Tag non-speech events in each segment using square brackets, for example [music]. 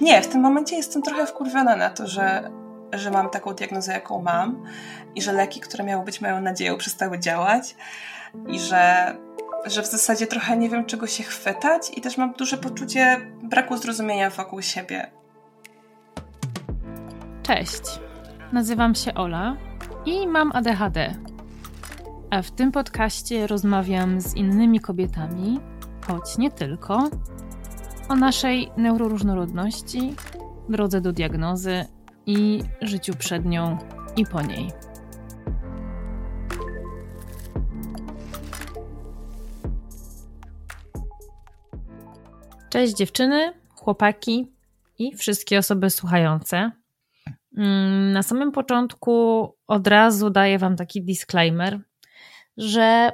Nie, w tym momencie jestem trochę wkurwiona na to, że, że mam taką diagnozę, jaką mam i że leki, które miały być moją nadzieją, przestały działać i że, że w zasadzie trochę nie wiem, czego się chwytać i też mam duże poczucie braku zrozumienia wokół siebie. Cześć, nazywam się Ola i mam ADHD. A w tym podcaście rozmawiam z innymi kobietami, choć nie tylko, o naszej neuroróżnorodności, drodze do diagnozy i życiu przed nią i po niej. Cześć dziewczyny, chłopaki i wszystkie osoby słuchające. Mm, na samym początku od razu daję Wam taki disclaimer, że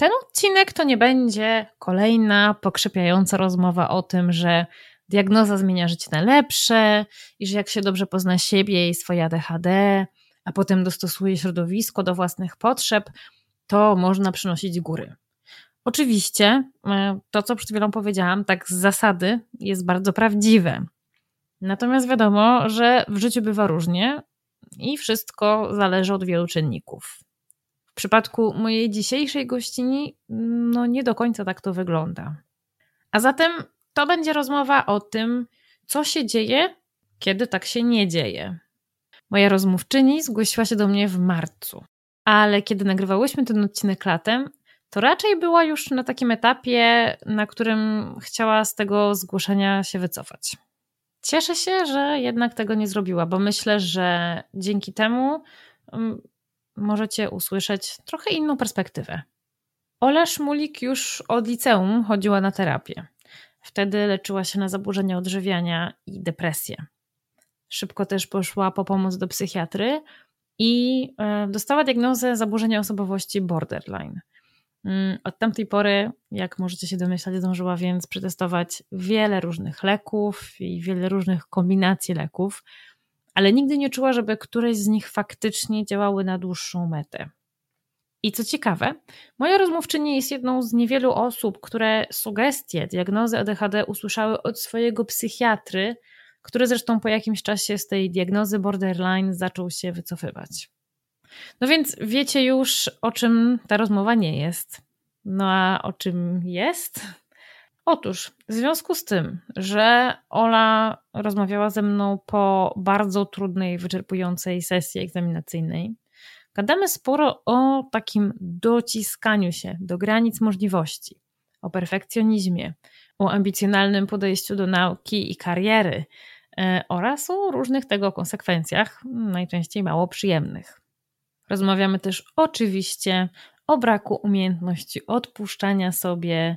ten odcinek to nie będzie kolejna pokrzepiająca rozmowa o tym, że diagnoza zmienia życie na lepsze i że jak się dobrze pozna siebie i swoje ADHD, a potem dostosuje środowisko do własnych potrzeb, to można przynosić góry. Oczywiście, e, to co przed chwilą powiedziałam, tak z zasady jest bardzo prawdziwe. Natomiast wiadomo, że w życiu bywa różnie i wszystko zależy od wielu czynników. Przypadku mojej dzisiejszej gościni, no nie do końca tak to wygląda. A zatem to będzie rozmowa o tym, co się dzieje, kiedy tak się nie dzieje. Moja rozmówczyni zgłosiła się do mnie w marcu, ale kiedy nagrywałyśmy ten odcinek latem, to raczej była już na takim etapie, na którym chciała z tego zgłoszenia się wycofać. Cieszę się, że jednak tego nie zrobiła, bo myślę, że dzięki temu mm, możecie usłyszeć trochę inną perspektywę. Ola Szmulik już od liceum chodziła na terapię. Wtedy leczyła się na zaburzenia odżywiania i depresję. Szybko też poszła po pomoc do psychiatry i e, dostała diagnozę zaburzenia osobowości borderline. Mm, od tamtej pory, jak możecie się domyślać, zdążyła więc przetestować wiele różnych leków i wiele różnych kombinacji leków, ale nigdy nie czuła, żeby któreś z nich faktycznie działały na dłuższą metę. I co ciekawe, moja rozmówczyni jest jedną z niewielu osób, które sugestie diagnozy ADHD usłyszały od swojego psychiatry, który zresztą po jakimś czasie z tej diagnozy borderline zaczął się wycofywać. No więc wiecie już, o czym ta rozmowa nie jest. No a o czym jest? Otóż, w związku z tym, że Ola rozmawiała ze mną po bardzo trudnej, wyczerpującej sesji egzaminacyjnej, gadamy sporo o takim dociskaniu się do granic możliwości, o perfekcjonizmie, o ambicjonalnym podejściu do nauki i kariery e, oraz o różnych tego konsekwencjach, najczęściej mało przyjemnych. Rozmawiamy też oczywiście o braku umiejętności odpuszczania sobie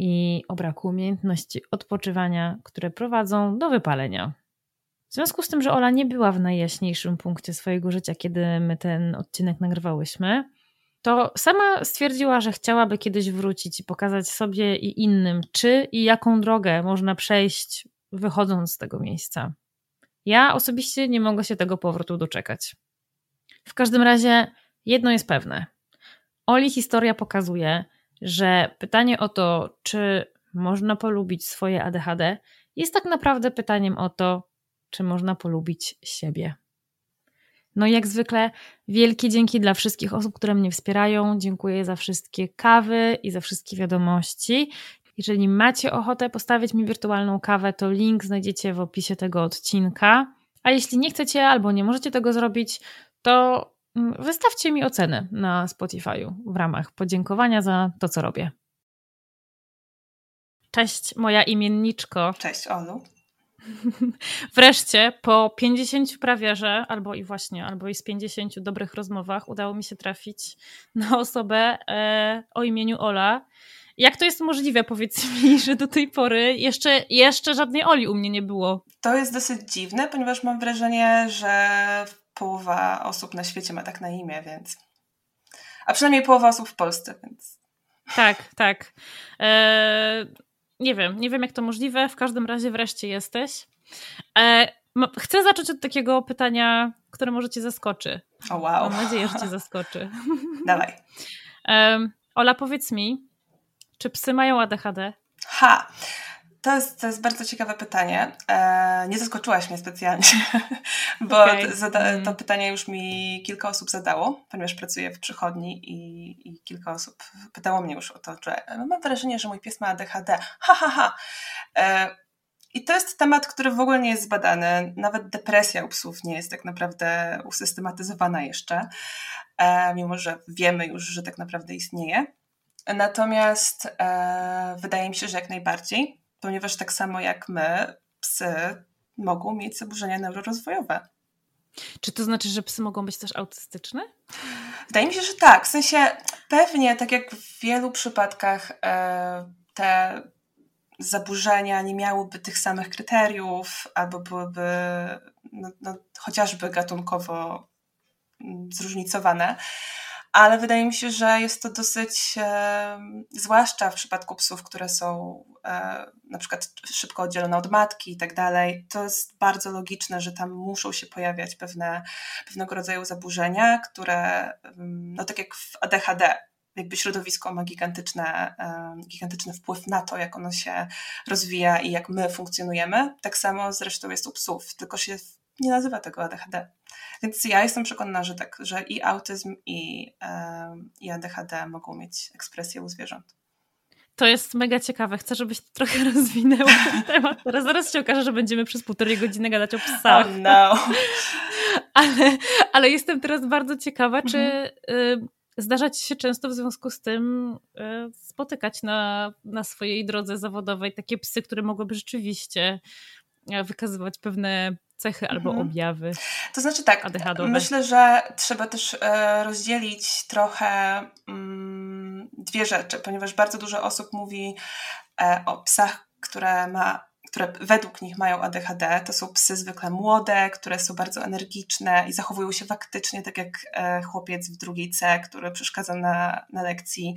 i o braku umiejętności odpoczywania, które prowadzą do wypalenia. W związku z tym, że Ola nie była w najjaśniejszym punkcie swojego życia, kiedy my ten odcinek nagrywałyśmy, to sama stwierdziła, że chciałaby kiedyś wrócić i pokazać sobie i innym, czy i jaką drogę można przejść, wychodząc z tego miejsca. Ja osobiście nie mogę się tego powrotu doczekać. W każdym razie jedno jest pewne. Oli historia pokazuje, że pytanie o to, czy można polubić swoje ADHD, jest tak naprawdę pytaniem o to, czy można polubić siebie. No i jak zwykle, wielkie dzięki dla wszystkich osób, które mnie wspierają. Dziękuję za wszystkie kawy i za wszystkie wiadomości. Jeżeli macie ochotę postawić mi wirtualną kawę, to link znajdziecie w opisie tego odcinka. A jeśli nie chcecie albo nie możecie tego zrobić, to wystawcie mi ocenę na Spotify'u w ramach podziękowania za to, co robię. Cześć, moja imienniczko. Cześć, Olu. [laughs] Wreszcie, po 50 prawie, że, albo i właśnie, albo i z 50 dobrych rozmowach, udało mi się trafić na osobę e, o imieniu Ola. Jak to jest możliwe, powiedz [laughs] mi, że do tej pory jeszcze, jeszcze żadnej Oli u mnie nie było? To jest dosyć dziwne, ponieważ mam wrażenie, że połowa osób na świecie ma tak na imię, więc. A przynajmniej połowa osób w Polsce, więc. Tak, tak. E, nie wiem, nie wiem jak to możliwe. W każdym razie wreszcie jesteś. E, chcę zacząć od takiego pytania, które może cię zaskoczy. O oh, wow. Mam nadzieję, że cię zaskoczy. [laughs] Dawaj. E, Ola, powiedz mi, czy psy mają ADHD? Ha! To jest, to jest bardzo ciekawe pytanie. E, nie zaskoczyłaś mnie specjalnie, [laughs] bo okay. to, zada, mm. to, pytanie już mi kilka osób zadało, ponieważ pracuję w przychodni i, i, kilka osób pytało mnie już o to, że mam wrażenie, że mój pies ma ADHD. Ha, ha, ha. E, I to jest temat, który w ogóle nie jest zbadany. Nawet depresja u psów nie jest tak naprawdę usystematyzowana jeszcze, e, mimo że wiemy już, że tak naprawdę istnieje. Natomiast wydaje mi się, że jak najbardziej, ponieważ tak samo jak my, psy mogą mieć zaburzenia neurorozwojowe. Czy to znaczy, że psy mogą być też autystyczne? Wydaje mi się, że tak. W sensie pewnie, tak jak w wielu przypadkach, e, te zaburzenia nie miałyby tych samych kryteriów, albo byłyby no, no, chociażby gatunkowo mm, zróżnicowane ale wydaje mi się, że jest to dosyć, zwłaszcza w przypadku psów, które są e, na przykład szybko oddzielone od matki i tak dalej, to jest bardzo logiczne, że tam muszą się pojawiać pewne, pewnego rodzaju zaburzenia, które, no tak jak w ADHD, jakby środowisko ma gigantyczne, gigantyczny wpływ na to, jak ono się rozwija i jak my funkcjonujemy. Tak samo zresztą jest u psów, tylko się nie nazywa tego ADHD. Więc ja jestem przekonana, że tak, że i autyzm, i, i ADHD mogą mieć ekspresję u zwierząt. To jest mega ciekawe. Chcę, żebyś trochę [laughs] rozwinęła ten [laughs] temat. Teraz zaraz się okaże, że będziemy przez półtorej godziny gadać o psach. Oh no. [laughs] ale, ale jestem teraz bardzo ciekawa, czy mhm. y, zdarza ci się często w związku z tym y, spotykać na, na swojej drodze zawodowej takie psy, które mogłyby rzeczywiście e, wykazywać pewne cechy albo mhm. objawy. To znaczy tak, myślę, że trzeba też e, rozdzielić trochę mm, dwie rzeczy, ponieważ bardzo dużo osób mówi e, o psach, które ma które według nich mają ADHD, to są psy zwykle młode, które są bardzo energiczne i zachowują się faktycznie tak jak e, chłopiec w drugiej C, który przeszkadza na, na lekcji.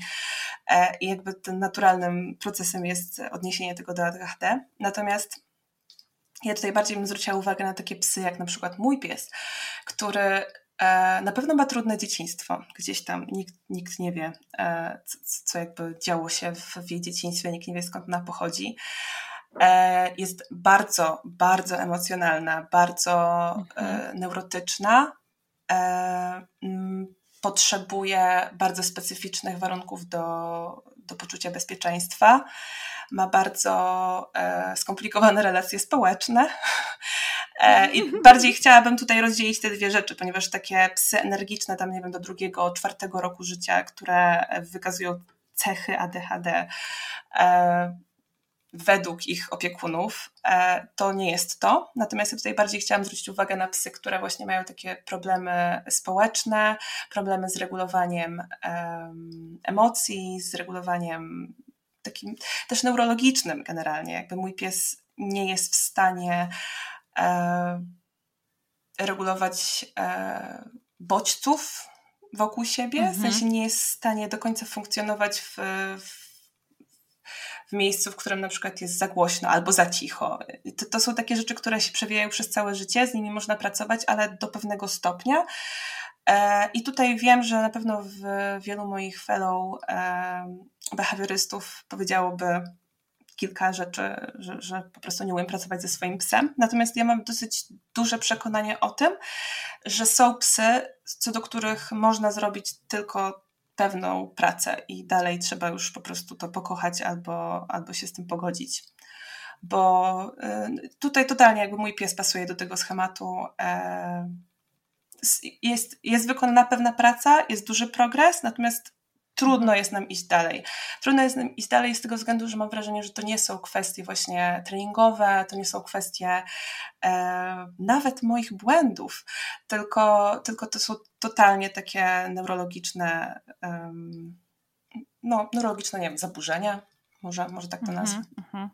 I jakby tym naturalnym procesem jest odniesienie tego do ADHD. Natomiast ja tutaj bardziej bym zwróciła uwagę na takie psy, jak na przykład mój pies, który e, na pewno ma trudne dzieciństwo. Gdzieś tam nikt, nikt nie wie, e, co, co, jakby działo się w, jej dzieciństwie, nikt nie wie skąd ona pochodzi. E, jest bardzo, bardzo emocjonalna, bardzo mhm. neurotyczna. Potrzebuje bardzo specyficznych warunków do, do poczucia bezpieczeństwa ma bardzo e, skomplikowane relacje społeczne. [laughs] E, I [laughs] bardziej chciałabym tutaj rozdzielić te dwie rzeczy, ponieważ takie psy energiczne, tam nie wiem, do drugiego, czwartego roku życia, które wykazują cechy ADHD, e, według ich opiekunów, e, to nie jest to. Natomiast ja tutaj bardziej chciałam zwrócić uwagę na psy, które właśnie mają takie problemy społeczne, problemy z regulowaniem emocji, z regulowaniem takim też neurologicznym generalnie. Jakby mój pies nie jest w stanie e, regulować e, bodźców wokół siebie, mhm. w sensie nie jest w stanie do końca funkcjonować w, w w miejscu, w którym na przykład jest za głośno albo za cicho. To, to, są takie rzeczy, które się przewijają przez całe życie, z nimi można pracować, ale do pewnego stopnia. E, I tutaj wiem, że na pewno w wielu moich fellow behawiorystów powiedziałoby kilka rzeczy, że, że po prostu nie umiem pracować ze swoim psem. Natomiast ja mam dosyć duże przekonanie o tym, że są psy, co do których można zrobić tylko pewną pracę i dalej trzeba już po prostu to pokochać albo, albo się z tym pogodzić. Bo y, tutaj totalnie jakby mój pies pasuje do tego schematu. E, jest, jest wykonana pewna praca, jest duży progres, natomiast trudno jest nam iść dalej. Trudno jest nam iść dalej z tego względu, że mam wrażenie, że to nie są kwestie właśnie treningowe, to nie są kwestie e, nawet moich błędów, tylko, tylko to są totalnie takie neurologiczne, um, no, neurologiczne, nie wiem, zaburzenia, może, może tak to mhm, nazwę. -hmm.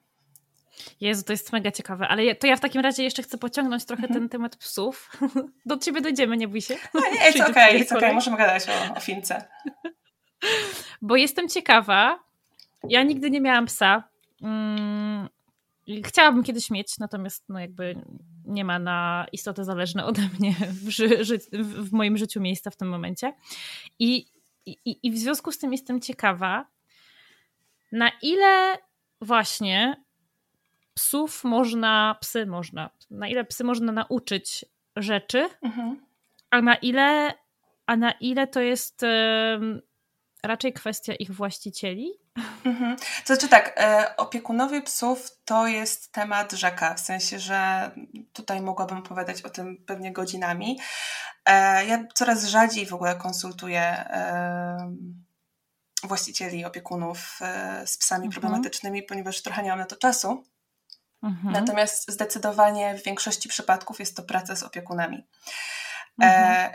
Jezu, to jest mega ciekawe, ale to ja w takim razie jeszcze chcę pociągnąć trochę mm -hmm. ten temat psów. [laughs] Do ciebie dojdziemy, nie bój się. No nie, [laughs] jest okej, okay, okay. możemy gadać o, o fince. Bo jestem ciekawa. Ja nigdy nie miałam psa. Hmm, chciałabym kiedyś mieć, natomiast no jakby nie ma na istotę zależne ode mnie w, ży w moim życiu miejsca w tym momencie. I, i, I w związku z tym jestem ciekawa, na ile właśnie psów można, psy można, na ile psy można nauczyć rzeczy, mhm. a na ile, a na ile to jest raczej kwestia ich właścicieli? Mhm. To znaczy tak, e, opiekunowie psów to jest temat rzeka, w sensie, że tutaj mogłabym opowiadać o tym pewnie godzinami. E, ja coraz rzadziej w ogóle konsultuję właścicieli, opiekunów e, z psami mhm. problematycznymi, ponieważ trochę nie mam na to czasu. Mhm. Natomiast zdecydowanie w większości przypadków jest to praca z opiekunami. Mhm.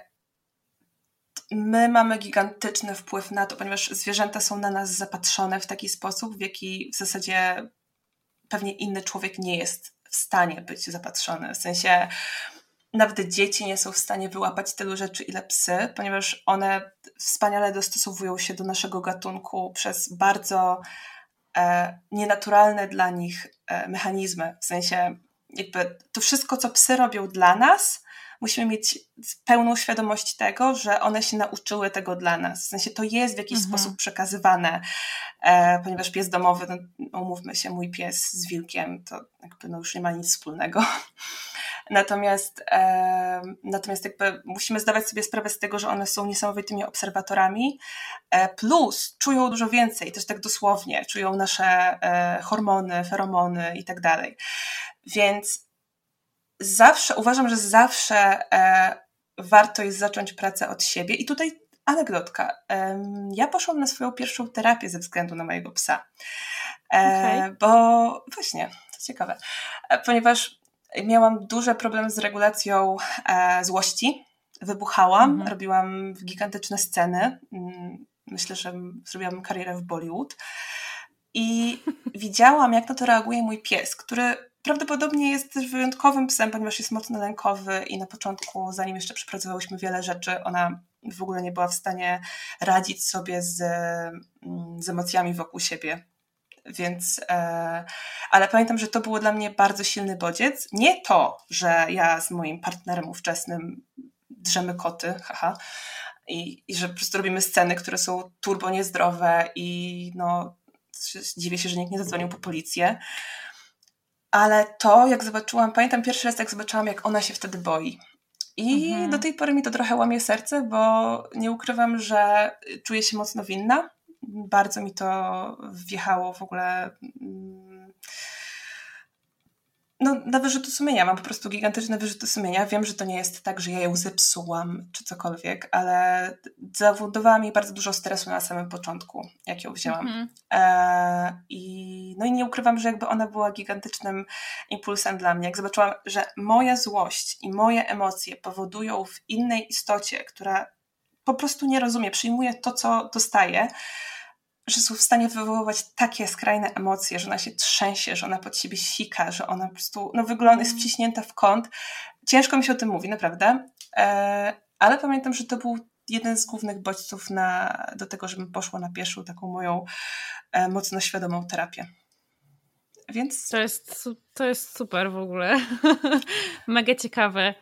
My mamy gigantyczny wpływ na to, ponieważ zwierzęta są na nas zapatrzone w taki sposób, w jaki w zasadzie pewnie inny człowiek nie jest w stanie być zapatrzony. W sensie nawet dzieci nie są w stanie wyłapać tylu rzeczy, ile psy, ponieważ one wspaniale dostosowują się do naszego gatunku przez bardzo e, nienaturalne dla nich e, mechanizmy. W sensie, jakby to wszystko, co psy robią dla nas, musimy mieć pełną świadomość tego, że one się nauczyły tego dla nas. W sensie to jest w jakiś mhm. sposób przekazywane, e, ponieważ pies domowy, no, umówmy się, mój pies z wilkiem, to jakby no już nie ma nic wspólnego. [laughs] Natomiast, e, natomiast jakby musimy zdawać sobie sprawę z tego, że one są niesamowitymi obserwatorami, e, plus czują dużo więcej, też tak dosłownie, czują nasze e, hormony, feromony i tak dalej. Więc zawsze, uważam, że zawsze e, warto jest zacząć pracę od siebie. I tutaj anegdotka. Ja poszłam na swoją pierwszą terapię ze względu na mojego psa. E, okay. Bo właśnie, to ciekawe, e, ponieważ miałam duże problemy z regulacją złości. Wybuchałam, mhm. robiłam gigantyczne sceny. Mm, myślę, że zrobiłam karierę w Bollywood. I widziałam, jak na to reaguje mój pies, który prawdopodobnie jest też wyjątkowym psem, ponieważ jest mocno lękowy i na początku, zanim jeszcze przepracowałyśmy wiele rzeczy, ona w ogóle nie była w stanie radzić sobie z, mm, z emocjami wokół siebie. Więc, e, ale pamiętam, że to było dla mnie bardzo silny bodziec. Nie to, że ja z moim partnerem ówczesnym drzemy koty, haha, i, i że po prostu robimy sceny, które są turbo niezdrowe i no, dziwię się, że nikt nie zadzwonił po policję ale to, jak zobaczyłam, pamiętam pierwszy raz, jak zobaczyłam, jak ona się wtedy boi. I mhm. do tej pory mi to trochę łamie serce, bo nie ukrywam, że czuję się mocno winna. Bardzo mi to wjechało w ogóle mm, no, na wyrzutu sumienia. Mam po prostu gigantyczne wyrzuty sumienia. Wiem, że to nie jest tak, że ja ją zepsułam czy cokolwiek, ale zawodowała mi bardzo dużo stresu na samym początku, jak ją wzięłam. Mm -hmm. e, i, no i nie ukrywam, że jakby ona była gigantycznym impulsem dla mnie. Jak zobaczyłam, że moja złość i moje emocje powodują w innej istocie, która po prostu nie rozumie, przyjmuje to, co dostaje, że są w stanie wywoływać takie skrajne emocje, że ona się trzęsie, że ona pod siebie sika, że ona po prostu no, wygląda, jest mm. wciśnięta w kąt. Ciężko mi się o tym mówi, naprawdę. E, ale pamiętam, że to był jeden z głównych bodźców na, do tego, żebym poszła na pieszą taką moją e, mocno świadomą terapię. Więc... To jest, to jest super w ogóle. [laughs] Mega ciekawe.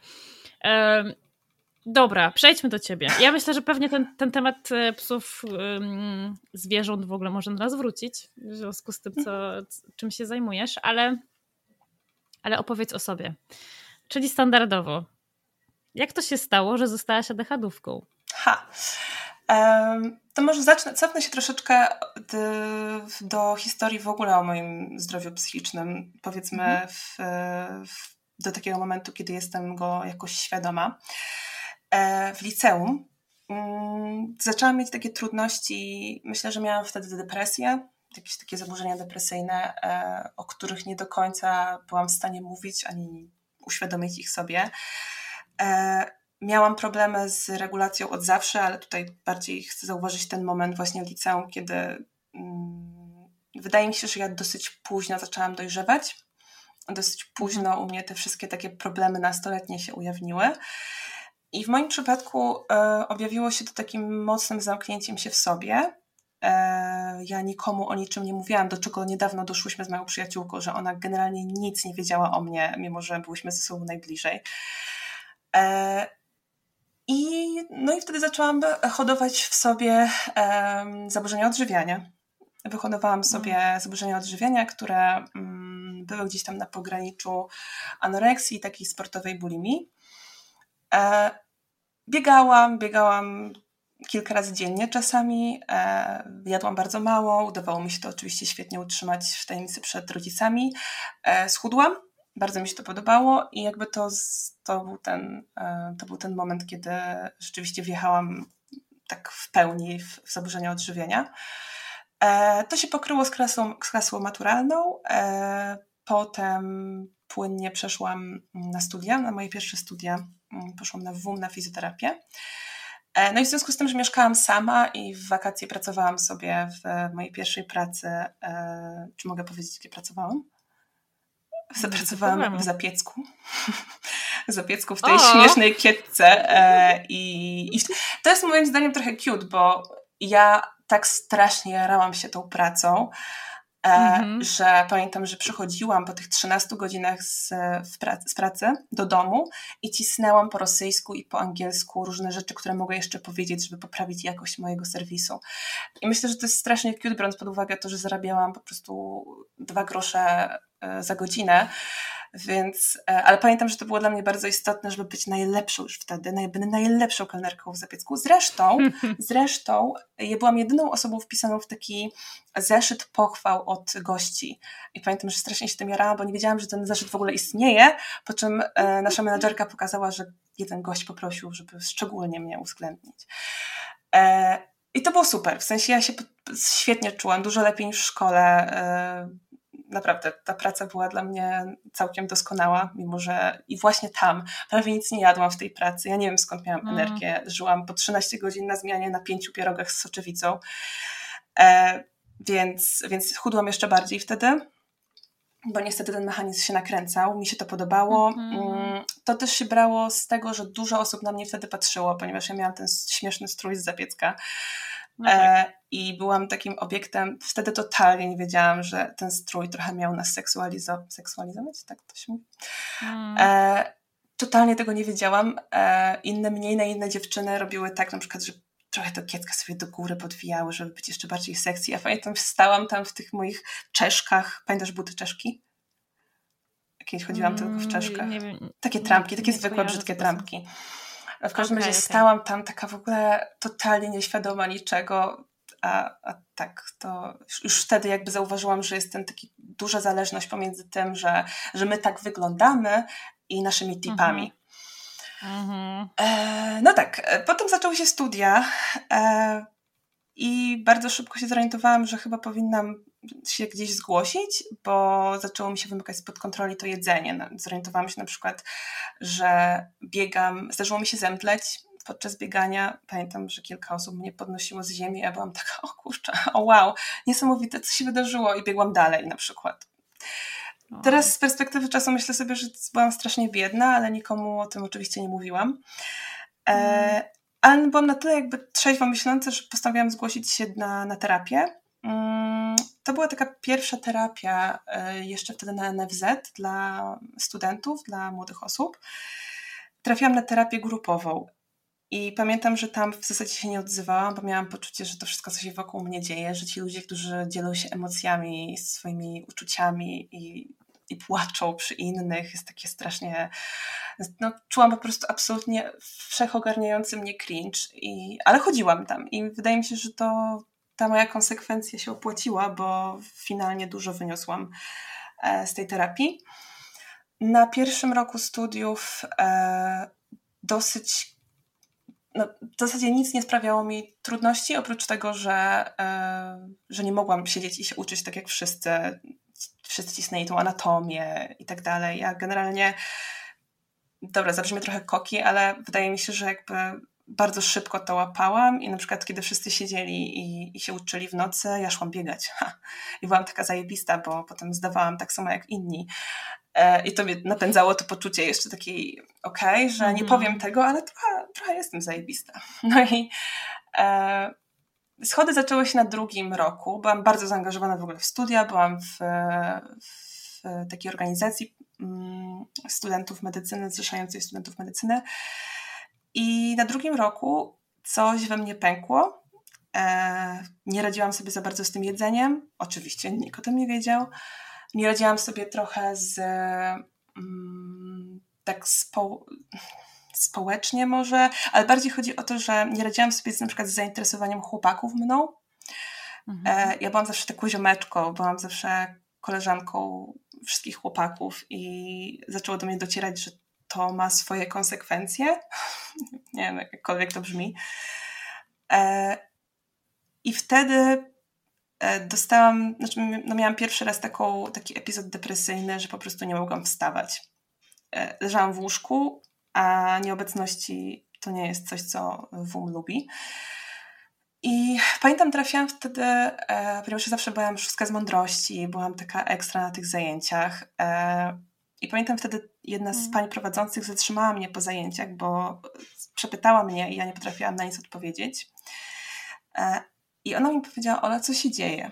Dobra, przejdźmy do ciebie. Ja myślę, że pewnie ten, ten temat e, psów, um, zwierząt w ogóle może nas wrócić, w związku z tym, co, czym się zajmujesz, ale, ale opowiedz o sobie. Czyli standardowo. Jak to się stało, że zostałaś adechadówką? Ha. Um, to może zacznę, cofnę się troszeczkę do, do, historii w ogóle o moim zdrowiu psychicznym. Powiedzmy mhm. w, w, do takiego momentu, kiedy jestem go jakoś świadoma. E, w liceum mm, zaczęłam mieć takie trudności. Myślę, że miałam wtedy depresję, jakieś takie zaburzenia depresyjne, e, o których nie do końca byłam w stanie mówić ani uświadomić ich sobie. E, miałam problemy z regulacją od zawsze, ale tutaj bardziej chcę zauważyć ten moment właśnie w liceum, kiedy mm, wydaje mi się, że ja dosyć późno zaczęłam dojrzewać. Dosyć późno mhm. u mnie te wszystkie takie problemy nastoletnie się ujawniły. I w moim przypadku e, objawiło się to takim mocnym zamknięciem się w sobie. E, ja nikomu o niczym nie mówiłam, do czego niedawno doszłyśmy z moją przyjaciółką, że ona generalnie nic nie wiedziała o mnie, mimo że byłyśmy ze sobą najbliżej. E, I, no i wtedy zaczęłam hodować w sobie zaburzenia odżywiania. Wyhodowałam sobie mm. zaburzenia odżywiania, które mm, były gdzieś tam na pograniczu anoreksji i takiej sportowej bulimii. Biegałam, biegałam kilka razy dziennie czasami. E, jadłam bardzo mało, udawało mi się to oczywiście świetnie utrzymać w tajemnicy przed rodzicami. E, schudłam, bardzo mi się to podobało i jakby to, to, był, ten, e, to był ten moment, kiedy rzeczywiście wjechałam tak w pełni w, w zaburzenia odżywienia. E, to się pokryło z klasą, z maturalną. E, potem płynnie przeszłam na studia, na moje pierwsze studia. Mm, poszłam na WUM, na fizjoterapię. E, no i w związku z tym, że mieszkałam sama i w wakacje pracowałam sobie w mojej pierwszej pracy, e, czy mogę powiedzieć, gdzie pracowałam? Zapracowałam w Zapiecku. [laughs] w Zapiecku w tej o! śmiesznej kietce. E, i, I to jest moim zdaniem trochę cute, bo ja tak strasznie jarałam się tą pracą, mm-hmm. że pamiętam, że przychodziłam po tych 13 godzinach z, pracy, z pracy do domu i cisnęłam po rosyjsku i po angielsku różne rzeczy, które mogę jeszcze powiedzieć, żeby poprawić jakość mojego serwisu. I myślę, że to jest strasznie cute, biorąc pod uwagę to, że zarabiałam po prostu dwa grosze e, za godzinę. Więc, e, ale pamiętam, że to było dla mnie bardzo istotne, żeby być najlepszą już wtedy, najlepszą kelnerką w Zapiecku. Zresztą, [laughs] zresztą ja byłam jedyną osobą wpisaną w taki zeszyt pochwał od gości. I pamiętam, że strasznie się tym jarałam, bo nie wiedziałam, że ten zeszyt w ogóle istnieje, po czym e, nasza menadżerka pokazała, że jeden gość poprosił, żeby szczególnie mnie uwzględnić. E, I to było super, w sensie ja się świetnie czułam, dużo lepiej niż w szkole naprawdę ta praca była dla mnie całkiem doskonała, mimo że i właśnie tam prawie nic nie jadłam w tej pracy. Ja nie wiem skąd miałam mm. energię. Żyłam po 13 godzin na zmianie na pięciu pierogach z soczewicą. E, więc, więc chudłam jeszcze bardziej wtedy, bo niestety ten mechanizm się nakręcał. Mi się to podobało. Mm. To też się brało z tego, że dużo osób na mnie wtedy patrzyło, ponieważ ja miałam ten śmieszny strój z zapiecka. No tak. e, I byłam takim obiektem, wtedy totalnie nie wiedziałam, że ten strój trochę miał nas seksualizo- seksualizować, tak to się mówi. Mm. E, totalnie tego nie wiedziałam. E, inne, mniej na inne dziewczyny robiły tak na przykład, że trochę to kietka sobie do góry podwijały, żeby być jeszcze bardziej sexy. Ja pamiętam, wstałam tam w tych moich czeszkach. Pamiętasz buty czeszki? Kiedyś chodziłam mm, tylko w czeszkach. Nie, nie, takie trampki, takie zwykłe, brzydkie trampki. W każdym razie okay. stałam tam taka w ogóle totalnie nieświadoma niczego, a, a tak, to już, już, wtedy jakby zauważyłam, że jest ten taki duża zależność pomiędzy tym, że, że my tak wyglądamy i naszymi tipami. Mm -hmm. e, no tak, e, potem zaczęły się studia e, i bardzo szybko się zorientowałam, że chyba powinnam się gdzieś zgłosić, bo zaczęło mi się wymykać spod kontroli to jedzenie. No, zorientowałam się na przykład, że biegam, zdarzyło mi się zemdleć podczas biegania. Pamiętam, że kilka osób mnie podnosiło z ziemi, ja byłam taka, o kurczę, o wow, niesamowite, co się wydarzyło i biegłam dalej na przykład. Teraz z perspektywy czasu myślę sobie, że byłam strasznie biedna, ale nikomu o tym oczywiście nie mówiłam. E, mm. ale byłam na tyle jakby trzeźwo myśląca, że postanowiłam zgłosić się na, na terapię. Mm, to była taka pierwsza terapia e, jeszcze wtedy na NFZ dla studentów, dla młodych osób. Trafiłam na terapię grupową i pamiętam, że tam w zasadzie się nie odzywałam, bo miałam poczucie, że to wszystko, co się wokół mnie dzieje, że ci ludzie, którzy dzielą się emocjami, swoimi uczuciami i, i płaczą przy innych, jest takie strasznie. No, czułam po prostu absolutnie wszechogarniający mnie cringe, i, ale chodziłam tam i wydaje mi się, że to ta moja konsekwencja się opłaciła, bo finalnie dużo wyniosłam e, z tej terapii. Na pierwszym roku studiów e, dosyć, no, w zasadzie nic nie sprawiało mi trudności, oprócz tego, że, e, że nie mogłam siedzieć i się uczyć tak jak wszyscy. Wszyscy cisnęli tą anatomię i tak dalej. Ja generalnie, dobra, zabrzmi trochę koki, ale wydaje mi się, że jakby bardzo szybko to łapałam i na przykład kiedy wszyscy siedzieli i, i się uczyli w nocy, ja szłam biegać. Ha. I byłam taka zajebista, bo potem zdawałam tak samo jak inni. E, I to mnie napędzało to poczucie jeszcze takiej, okej, okay, że mm -hmm. nie mhm. powiem tego, ale trochę, trochę jestem zajebista. [laughs] No i e, schody zaczęły się na drugim roku. Byłam bardzo zaangażowana w ogóle w studia, byłam w, w takiej organizacji mm, studentów medycyny, zrzeszającej studentów medycyny. I na drugim roku coś we mnie pękło. E, nie radziłam sobie za bardzo z tym jedzeniem. Oczywiście nikt o tym nie wiedział. nie radziłam sobie trochę z mm, tak spo, społecznie może, ale bardziej chodzi o to, że nie radziłam sobie z, na przykład z zainteresowaniem chłopaków mną. Mhm. E, ja byłam zawsze taką ziomeczką, byłam zawsze koleżanką wszystkich chłopaków i zaczęło do mnie docierać, że to ma swoje konsekwencje. [laughs] nie wiem, jakkolwiek to brzmi. E, I wtedy e, dostałam, znaczy no miałam pierwszy raz taką, taki epizod depresyjny, że po prostu nie mogłam wstawać. E, leżałam w łóżku, a nieobecności to nie jest coś, co WUM lubi. I pamiętam, trafiłam wtedy, ponieważ zawsze byłam szóstka z mądrości, byłam taka ekstra na tych zajęciach. I pamiętam wtedy jedna z mm. pań prowadzących zatrzymała mnie po zajęciach, bo przepytała mnie i ja nie potrafiłam na nic odpowiedzieć. E, I ona mi powiedziała, Ola, co się dzieje?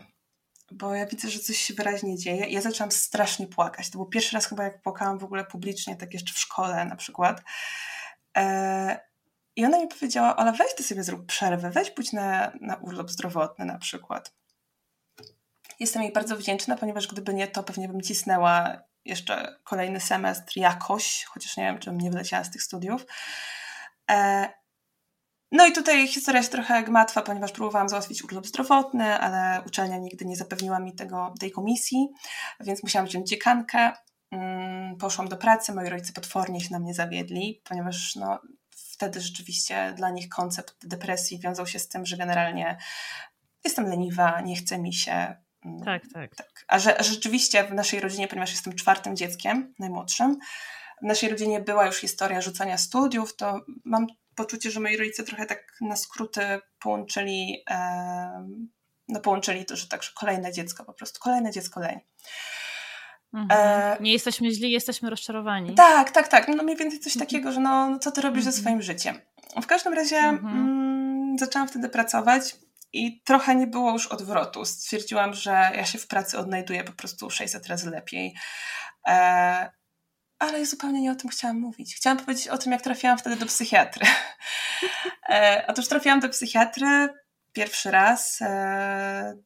Bo ja widzę, że coś się wyraźnie dzieje. I ja zaczęłam strasznie płakać. To był pierwszy raz chyba, jak płakałam w ogóle publicznie, tak jeszcze w szkole na przykład. E, I ona mi powiedziała, Ola, weź ty sobie zrób przerwę, weź pójdź na, na urlop zdrowotny na przykład. Jestem jej bardzo wdzięczna, ponieważ gdyby nie to, pewnie bym cisnęła jeszcze kolejny semestr jakoś, chociaż nie wiem, czy nie wyleciała z tych studiów. E, no i tutaj historia jest trochę gmatwa, ponieważ próbowałam załatwić urlop zdrowotny, ale uczelnia nigdy nie zapewniła mi tego, tej komisji, więc musiałam wziąć dziekankę. Mm, poszłam do pracy, moi rodzice potwornie się na mnie zawiedli, ponieważ no, wtedy rzeczywiście dla nich koncept depresji wiązał się z tym, że generalnie jestem leniwa, nie chce mi się. Tak, tak. tak. A że, rzeczywiście w naszej rodzinie, ponieważ jestem czwartym dzieckiem, najmłodszym, w naszej rodzinie była już historia rzucania studiów, to mam poczucie, że moi rodzice trochę tak na skróty połączyli, no połączyli to, że tak, że kolejne dziecko, po prostu kolejne dziecko leń. Mhm. E... Nie jesteśmy źli, jesteśmy rozczarowani. Tak, tak, tak. No mniej więcej coś mhm. takiego, że no, no co ty robisz mhm. ze swoim życiem. W każdym razie mhm. mm, zaczęłam wtedy pracować i trochę nie było już odwrotu. Stwierdziłam, że ja się w pracy odnajduję po prostu 600 razy lepiej. E, ale zupełnie nie o tym chciałam mówić. Chciałam powiedzieć o tym, jak trafiłam wtedy do psychiatry. e, otóż trafiłam do psychiatry pierwszy raz. E,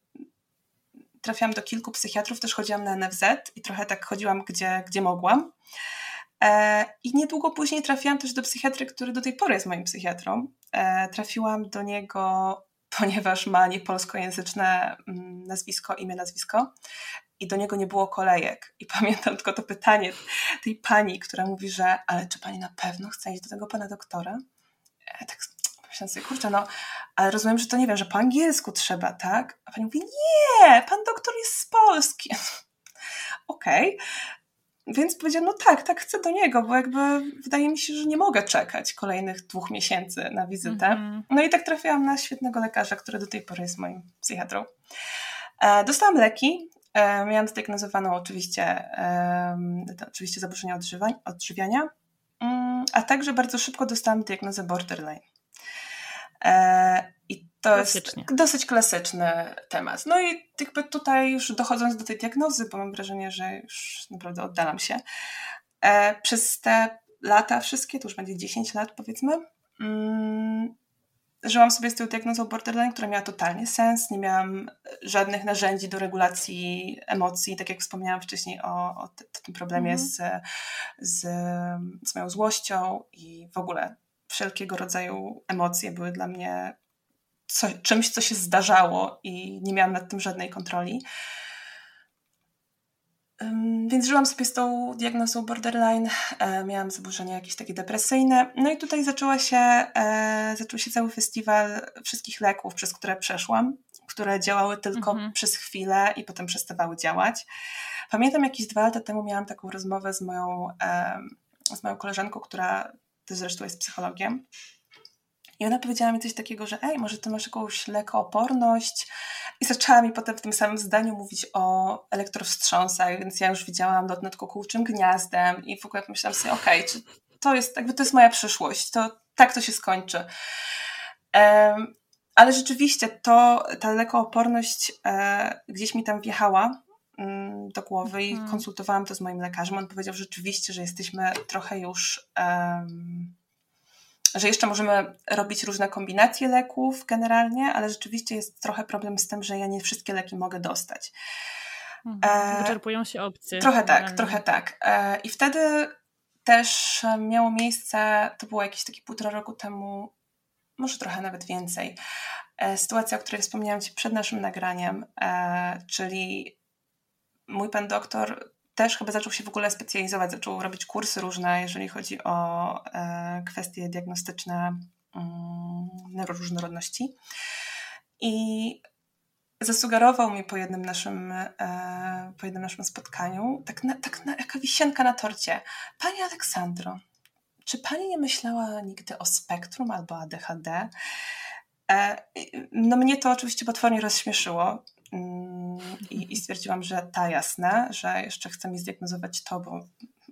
trafiłam do kilku psychiatrów, też chodziłam na NFZ i trochę tak chodziłam, gdzie, gdzie mogłam. E, I niedługo później trafiłam też do psychiatry, który do tej pory jest moim psychiatrą. E, trafiłam do niego, ponieważ ma niepolskojęzyczne mm, nazwisko, imię, nazwisko i do niego nie było kolejek. I [laughs] pamiętam tylko to pytanie tej pani, która mówi, że ale czy pani na pewno chce iść do tego pana doktora? Ja tak myślałam sobie, kurczę, no, ale rozumiem, że to nie wiem, że po angielsku trzeba, tak? A pani mówi, nie, pan doktor jest z Polski. [laughs] Okej. Okay. Więc powiedziałam, no tak, tak chcę do niego, bo jakby wydaje mi się, że nie mogę czekać kolejnych dwóch miesięcy na wizytę. Mm -hmm. No i tak trafiłam na świetnego lekarza, który do tej pory jest moim psychiatrą. E, dostałam leki, E, miałam zdiagnozowaną oczywiście, oczywiście zaburzenia odżywiania, mm, a także bardzo szybko dostałam diagnozę borderline. E, to Klasycznie. jest dosyć klasyczny temat. No i jakby tutaj już dochodząc do tej diagnozy, bo mam wrażenie, że już naprawdę oddalam się, e, przez te lata wszystkie, to już będzie 10 lat powiedzmy, mm, żyłam sobie z tą diagnozą borderline, która miała totalnie sens. Nie miałam żadnych narzędzi do regulacji emocji, tak jak wspomniałam wcześniej o, o tym problemie mm. z, z, z moją złością i w ogóle wszelkiego rodzaju emocje były dla mnie co, czymś, co się zdarzało i nie miałam nad tym żadnej kontroli. Więc żyłam sobie z tą diagnozą borderline, e, miałam zaburzenia jakieś takie depresyjne. No i tutaj zaczęła się, e, zaczął się cały festiwal wszystkich leków, przez które przeszłam, które działały tylko mhm. przez chwilę i potem przestawały działać. Pamiętam jakieś dwa lata temu miałam taką rozmowę z moją, z moją koleżanką, która też zresztą jest psychologiem. I ona powiedziała mi coś takiego, że ej, może ty masz jakąś lekooporność. I zaczęła mi potem w tym samym zdaniu mówić o elektrowstrząsach, więc ja już widziałam lot nad kukułczym gniazdem i w ogóle pomyślałam sobie, okej, okay, czy to jest, jakby to jest moja przyszłość, to tak to się skończy. Um, ale rzeczywiście to, ta lekooporność e, gdzieś mi tam wjechała mm, do głowy i mhm. konsultowałam to z moim lekarzem. On powiedział rzeczywiście, że jesteśmy trochę już um, że jeszcze możemy robić różne kombinacje leków generalnie, ale rzeczywiście jest trochę problem z tym, że ja nie wszystkie leki mogę dostać. Mhm. Wyczerpują się opcje. Trochę tak, trochę tak. I wtedy też miało miejsce, to było jakieś takie półtora roku temu, może trochę nawet więcej, sytuacja, o której wspomniałam Ci przed naszym nagraniem, czyli mój pan doktor też chyba zaczął się w ogóle specjalizować, zaczął robić kursy różne, jeżeli chodzi o e, kwestie diagnostyczne mm, neuroróżnorodności. I zasugerował mi po jednym naszym, e, po jednym naszym spotkaniu, tak, na, tak na, jaka wisienka na torcie. Pani Aleksandro, czy pani nie myślała nigdy o spektrum albo ADHD? E, no mnie to oczywiście potwornie rozśmieszyło. I, I, stwierdziłam, że ta jasne, że jeszcze chcę mi zdiagnozować to, bo,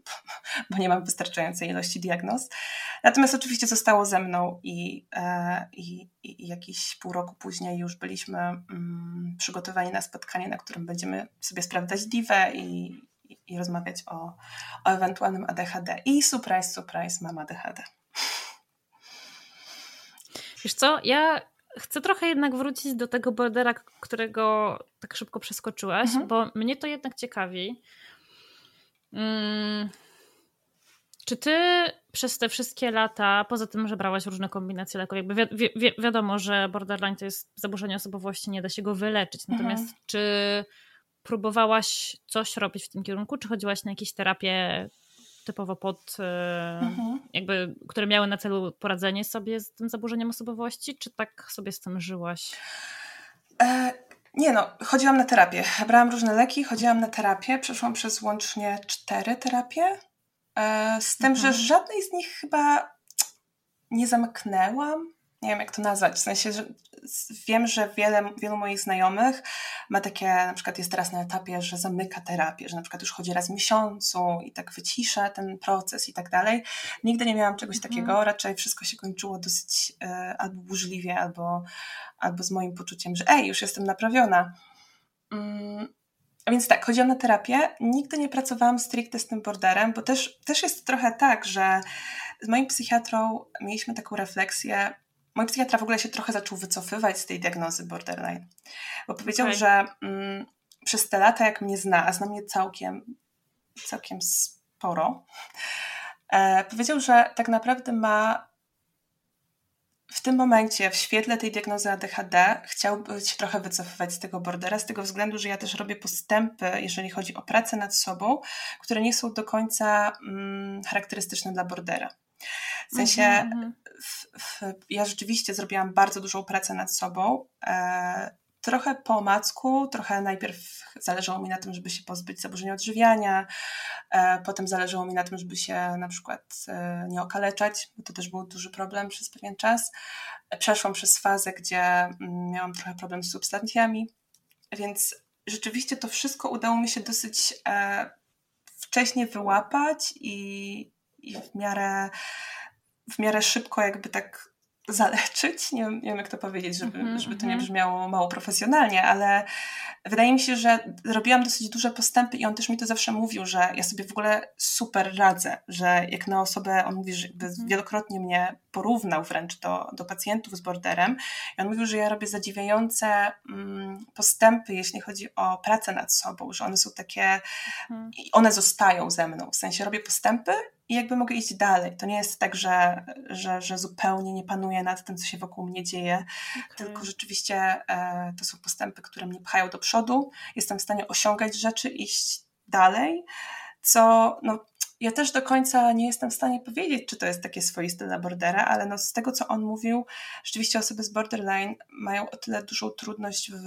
[laughs] bo nie mam wystarczającej ilości diagnoz. Natomiast oczywiście zostało ze mną i, e, i, i jakieś pół roku później już byliśmy mm, przygotowani na spotkanie, na którym będziemy sobie sprawdzać diwę i, i, i rozmawiać o, o ewentualnym ADHD. I surprise, surprise, mam ADHD. Wiesz co, ja chcę trochę jednak wrócić do tego bordera, którego tak szybko przeskoczyłaś, mhm. bo mnie to jednak ciekawi. Hmm. Czy ty przez te wszystkie lata, poza tym, że brałaś różne kombinacje leków, jakby wi wi wiadomo, że borderline to jest zaburzenie osobowości, nie da się go wyleczyć. Natomiast mhm. czy próbowałaś coś robić w tym kierunku, czy chodziłaś na jakieś terapie typowo pod, e, mhm. jakby, które miały na celu poradzenie sobie z tym zaburzeniem osobowości, czy tak sobie z tym żyłaś? E, nie no, chodziłam na terapię. Brałam różne leki, chodziłam na terapię. Przeszłam przez łącznie cztery terapie. E, z tym, mhm. że żadnej z nich chyba nie zamknęłam nie wiem jak to nazwać, w sensie, że wiem, że wiele, wielu moich znajomych ma takie, na przykład jest teraz na etapie, że zamyka terapię, że na przykład już chodzi raz w miesiącu i tak wycisza ten proces i tak dalej. Nigdy nie miałam czegoś mhm. takiego, raczej wszystko się kończyło dosyć e, albo burzliwie, albo, albo z moim poczuciem, że ej, już jestem naprawiona. Mm, więc tak, chodziłam na terapię, nigdy nie pracowałam stricte z tym borderem, bo też, też jest trochę tak, że z moim psychiatrą mieliśmy taką refleksję, mój psychiatra w ogóle się trochę zaczął wycofywać z tej diagnozy borderline, bo powiedział, okay. że mm, przez te lata, jak mnie zna, a zna mnie całkiem, całkiem sporo, e, powiedział, że tak naprawdę ma w tym momencie, w świetle tej diagnozy ADHD, chciałby się trochę wycofywać z tego bordera, z tego względu, że ja też robię postępy, jeżeli chodzi o pracę nad sobą, które nie są do końca mm, charakterystyczne dla bordera. W sensie, mm-hmm. w, w, ja rzeczywiście zrobiłam bardzo dużą pracę nad sobą. E, trochę po macku, trochę najpierw zależało mi na tym, żeby się pozbyć zaburzenia odżywiania, e, potem zależało mi na tym, żeby się na przykład e, nie okaleczać, bo to też był duży problem przez pewien czas. Przeszłam przez fazę, gdzie mm, miałam trochę problem z substancjami, więc rzeczywiście to wszystko udało mi się dosyć e, wcześnie wyłapać i, i w miarę w miarę szybko jakby tak zaleczyć. Nie, nie wiem, jak to powiedzieć, żeby, mm -hmm. żeby to nie mhm. brzmiało mało profesjonalnie, ale wydaje mi się, że robiłam dosyć duże postępy i on też mi to zawsze mówił, że ja sobie w ogóle super radzę, że jak na osobę, on mówi, że mm. wielokrotnie mnie porównał wręcz do, do pacjentów z borderem i on mówił, że ja robię zadziwiające mm, postępy, jeśli chodzi o pracę nad sobą, że one są takie, mm. one zostają ze mną, w sensie robię postępy i jakby mogę iść dalej. To nie jest tak, że, że, że zupełnie nie panuję nad tym, co się wokół mnie dzieje, okay. tylko rzeczywiście e, to są postępy, które mnie pchają do przodu. Jestem w stanie osiągać rzeczy, iść dalej, co no, ja też do końca nie jestem w stanie powiedzieć, czy to jest takie swoiste dla bordera, ale no z tego, co on mówił, rzeczywiście osoby z borderline mają o tyle dużą trudność w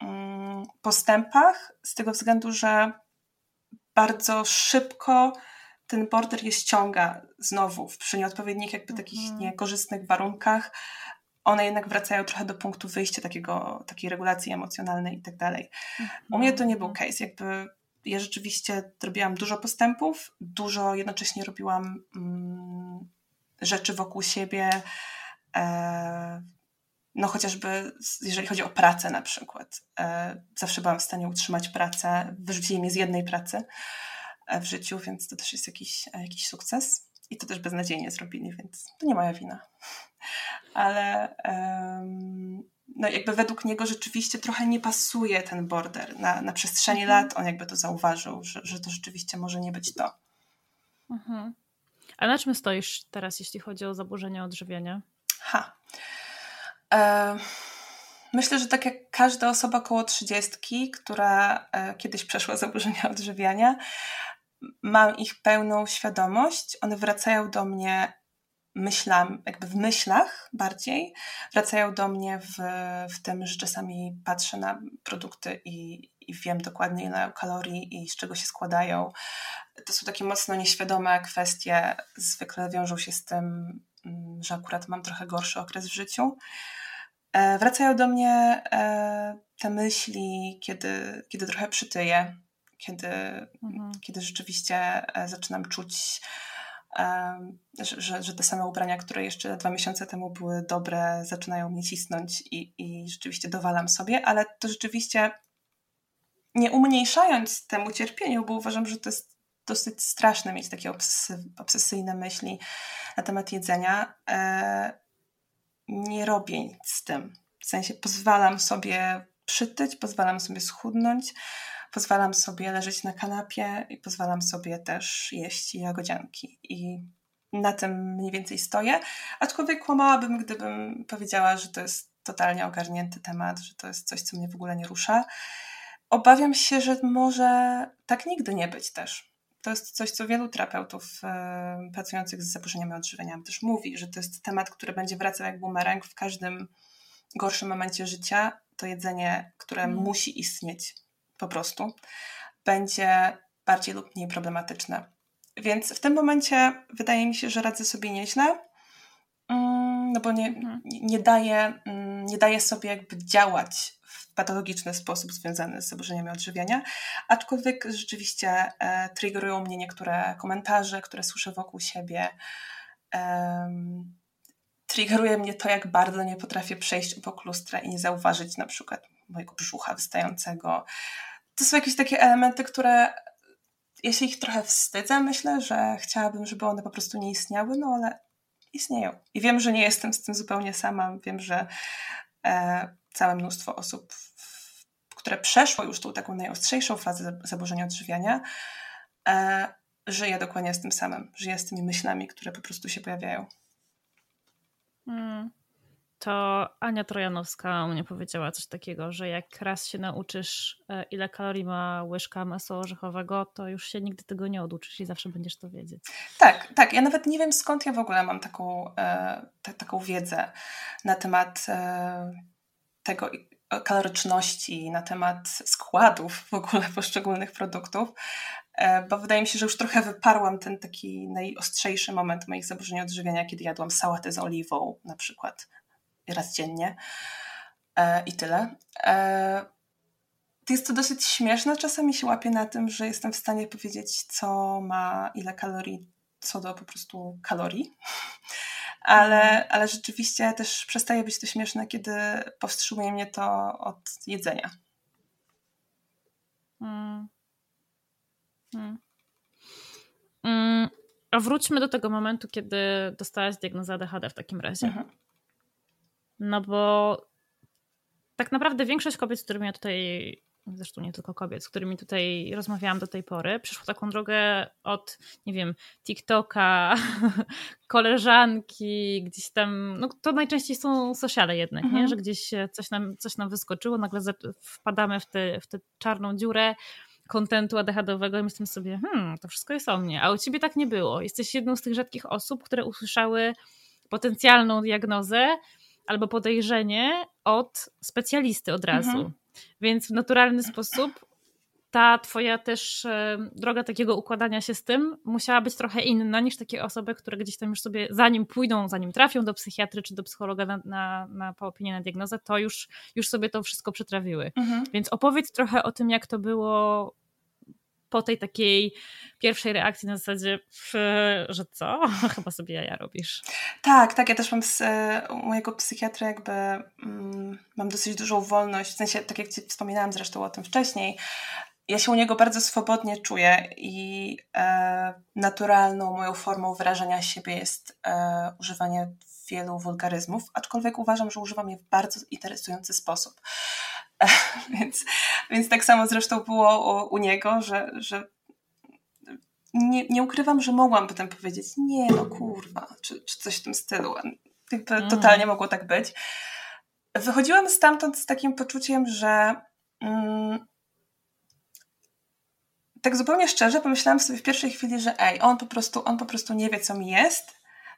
mm, postępach, z tego względu, że bardzo szybko ten border je ściąga znowu przy nieodpowiednich, jakby takich mhm. niekorzystnych warunkach. One jednak wracają trochę do punktu wyjścia takiego, takiej regulacji emocjonalnej i tak dalej. U mnie to nie był mhm. case, jakby ja rzeczywiście robiłam dużo postępów, dużo jednocześnie robiłam mm, rzeczy wokół siebie, e, no chociażby jeżeli chodzi o pracę na przykład. E, zawsze byłam w stanie utrzymać pracę, wyrzucili mnie z jednej pracy, E, w życiu, więc to też jest jakiś, e, jakiś sukces. i to też beznadziejnie zrobili, więc to nie moja wina. Ale no jakby według niego rzeczywiście trochę nie pasuje ten border. Na, na przestrzeni mhm. lat on jakby to zauważył, że, że to rzeczywiście może nie być to. Mhm. A na czym stoisz teraz, jeśli chodzi o zaburzenia odżywiania? Ha. E, myślę, że tak jak każda osoba około trzydziestki, która e, kiedyś przeszła zaburzenia odżywiania, mam ich pełną świadomość. One wracają do mnie myślam, jakby w myślach bardziej, wracają do mnie w, w tym, że czasami patrzę na produkty i, i wiem dokładnie ile kalorii i z czego się składają. To są takie mocno nieświadome kwestie, zwykle wiążą się z tym, mm, że akurat mam trochę gorszy okres w życiu. E, wracają do mnie e, te myśli, kiedy, kiedy trochę przytyję, kiedy, mhm. kiedy rzeczywiście e, zaczynam czuć, że, że, te same ubrania, które jeszcze dwa miesiące temu były dobre, zaczynają mnie cisnąć i, i rzeczywiście dowalam sobie, ale to rzeczywiście nie umniejszając temu cierpieniu, bo uważam, że to jest dosyć straszne mieć takie obsesyjne myśli na temat jedzenia. E, nie robię nic z tym. W sensie pozwalam sobie przytyć, pozwalam sobie schudnąć, pozwalam sobie leżeć na kanapie i pozwalam sobie też jeść jagodzianki. I na tym mniej więcej stoję. Aczkolwiek kłamałabym, gdybym powiedziała, że to jest totalnie ogarnięty temat, że to jest coś, co mnie w ogóle nie rusza. Obawiam się, że może tak nigdy nie być też. To jest coś, co wielu terapeutów e, pracujących z zaburzeniami odżywiania też mówi, że to jest temat, który będzie wracał jak bumerang w każdym gorszym momencie życia. To jedzenie, które mm. musi istnieć po prostu, będzie bardziej lub mniej problematyczne. Więc w tym momencie wydaje mi się, że radzę sobie nieźle, mm, no bo nie, mhm. nie, daję, mm, nie daję sobie jakby działać w patologiczny sposób związany z zaburzeniami odżywiania, aczkolwiek rzeczywiście e, triggerują mnie niektóre komentarze, które słyszę wokół siebie. Um, triggeruje mnie to, jak bardzo nie potrafię przejść obok lustra i nie zauważyć na przykład mojego brzucha wystającego. To są jakieś takie elementy, które ja się ich trochę wstydzę, myślę, że chciałabym, żeby one po prostu nie istniały, no ale istnieją. I wiem, że nie jestem z tym zupełnie sama. Wiem, że e, całe mnóstwo osób, które przeszło już tą taką najostrzejszą fazę zaburzenia odżywiania, e, żyje dokładnie z tym samym. Żyje z tymi myślami, które po prostu się pojawiają. Hmm to Ania Trojanowska mnie powiedziała coś takiego, że jak raz się nauczysz, e, ile kalorii ma łyżka masła orzechowego, to już się nigdy tego nie oduczysz i zawsze będziesz to wiedzieć. Tak, tak. Ja nawet nie wiem skąd ja w ogóle mam taką, e, taką wiedzę na temat e, tego kaloryczności, na temat składów w ogóle poszczególnych produktów, e, bo wydaje mi się, że już trochę wyparłam ten taki najostrzejszy moment moich zaburzeń odżywiania, kiedy jadłam sałatę z oliwą na przykład raz dziennie e, i tyle. E, jest to dosyć śmieszne, czasami się łapię na tym, że jestem w stanie powiedzieć, co ma ile kalorii, co do po prostu kalorii. [laughs] Ale, mhm. ale rzeczywiście też przestaje być to śmieszne, kiedy powstrzymuje mnie to od jedzenia. Hmm. Hmm. Hmm. A wróćmy do tego momentu, kiedy dostałaś diagnozę ADHD w takim razie. Mhm. No bo tak naprawdę większość kobiet, z którymi ja tutaj, zresztą nie tylko kobiet, z którymi tutaj rozmawiałam do tej pory, przeszło taką drogę od, nie wiem, TikToka, [laughs] koleżanki, gdzieś tam, no to najczęściej są sociale jednak, mhm. nie? że gdzieś coś nam, coś nam wyskoczyło, nagle wpadamy w tę w te czarną dziurę kontentu ADHD-owego i myślę sobie, hmm, to wszystko jest o mnie, a u ciebie tak nie było. Jesteś jedną z tych rzadkich osób, które usłyszały potencjalną diagnozę, albo podejrzenie od specjalisty od razu. Mhm. Więc w naturalny sposób ta twoja też e, droga takiego układania się z tym musiała być trochę inna niż takie osoby, które gdzieś tam już sobie, zanim pójdą, zanim trafią do psychiatry czy do psychologa na, na, na po opinię, na diagnozę, to już, już sobie to wszystko przetrawiły. Mhm. Więc opowiedz trochę o tym, jak to było po tej takiej pierwszej reakcji na zasadzie, że co? [laughs] Chyba sobie jaja robisz. Tak, tak. Ja też mam z u mojego psychiatra jakby mm, mam dosyć dużą wolność, w sensie, tak jak Ci wspominałam zresztą o tym wcześniej, ja się u niego bardzo swobodnie czuję i e, naturalną moją formą wyrażania siebie jest e, używanie wielu wulgaryzmów, aczkolwiek uważam, że używam je w bardzo interesujący sposób. [laughs] Więc, więc tak samo zresztą było u, u niego, że, że nie, nie ukrywam, że mogłam potem powiedzieć, nie no kurwa, czy, czy coś w tym stylu. Jakby mm. Totalnie mogło tak być. Wychodziłam stamtąd z takim poczuciem, że mm, tak zupełnie szczerze pomyślałam sobie w pierwszej chwili, że ej, on po prostu, on po prostu nie wie, co mi jest,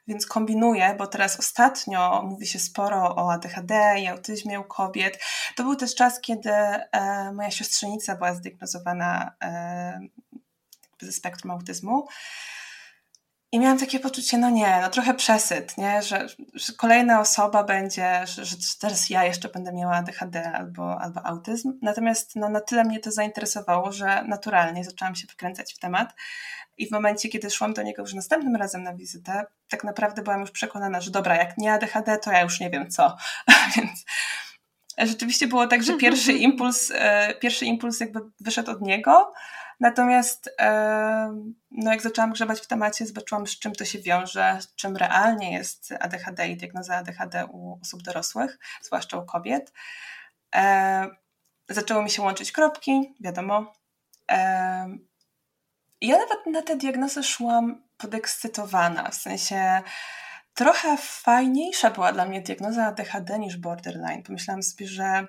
więc kombinuje, bo teraz ostatnio mówi się sporo o ADHD i autyzmie u kobiet. To był też czas, kiedy e, moja siostrzenica była zdiagnozowana e, ze spektrum autyzmu. I miałam takie poczucie, no nie, no trochę przesyt, nie? Że, że kolejna osoba będzie, że, że, teraz ja jeszcze będę miała ADHD albo, albo autyzm. Natomiast no, na tyle mnie to zainteresowało, że naturalnie zaczęłam się wkręcać w temat. I w momencie, kiedy szłam do niego już następnym razem na wizytę, tak naprawdę byłam już przekonana, że dobra, jak nie ADHD, to ja już nie wiem co. [laughs] Więc rzeczywiście było tak, że pierwszy impuls, e, pierwszy impuls jakby wyszedł od niego, Natomiast no jak zaczęłam grzebać w temacie, zobaczyłam z czym to się wiąże, czym realnie jest ADHD i diagnoza ADHD u osób dorosłych, zwłaszcza u kobiet. Zaczęło mi się łączyć kropki, wiadomo. Ja nawet na tę diagnozę szłam podekscytowana, w sensie trochę fajniejsza była dla mnie diagnoza ADHD niż borderline. Pomyślałam sobie, że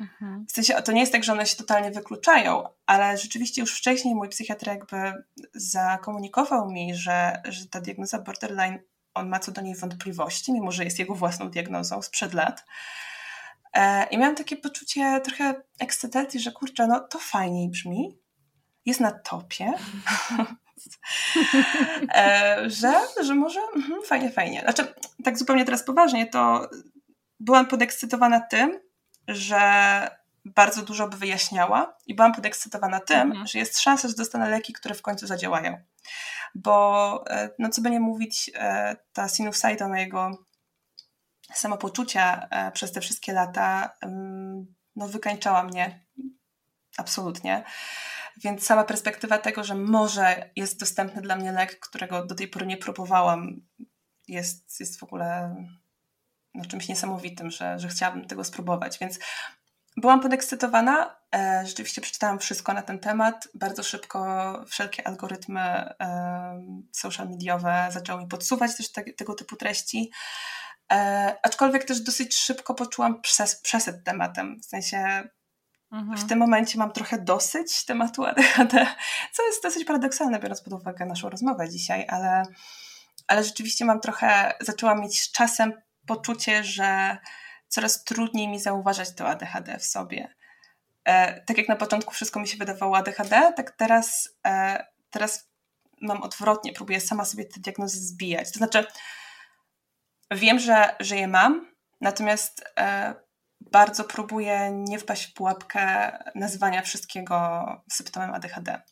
Mhm. W sensie to nie jest tak, że one się totalnie wykluczają, ale rzeczywiście już wcześniej mój psychiatr jakby zakomunikował mi, że, że ta diagnoza borderline, on ma co do niej wątpliwości, mimo że jest jego własną diagnozą sprzed lat. E, I miałam takie poczucie trochę ekscytacji, że kurczę, no to fajniej brzmi, jest na topie, [laughs] e, że, że może mhm, fajnie, fajnie. Znaczy, tak zupełnie teraz poważnie, to byłam podekscytowana tym, że bardzo dużo by wyjaśniała i byłam podekscytowana tym, mhm. że jest szansa, że dostanę leki, które w końcu zadziałają. Bo, e, no co by nie mówić, e, ta sinusoida mojego samopoczucia przez te wszystkie lata no, wykańczała mnie absolutnie. Więc sama perspektywa tego, że może jest dostępny dla mnie lek, którego do tej pory nie próbowałam, jest, jest w ogóle no, czymś niesamowitym, że, że chciałabym tego spróbować. Więc byłam podekscytowana. E, rzeczywiście przeczytałam wszystko na ten temat. Bardzo szybko wszelkie algorytmy e, social mediowe zaczęły mi podsuwać też te, tego typu treści. E, aczkolwiek też dosyć szybko poczułam przes przesyt tematem. W sensie. W tym momencie mam trochę dosyć tematu ADHD, co jest dosyć paradoksalne, biorąc pod uwagę naszą rozmowę dzisiaj, ale, ale rzeczywiście mam trochę, zaczęłam mieć z czasem poczucie, że coraz trudniej mi zauważać to ADHD w sobie. E, tak jak na początku wszystko mi się wydawało ADHD, tak teraz, e, teraz mam odwrotnie, próbuję sama sobie te diagnozy zbijać. To znaczy, wiem, że, że je mam, natomiast e, bardzo próbuję nie wpaść w pułapkę nazywania wszystkiego symptomem ADHD.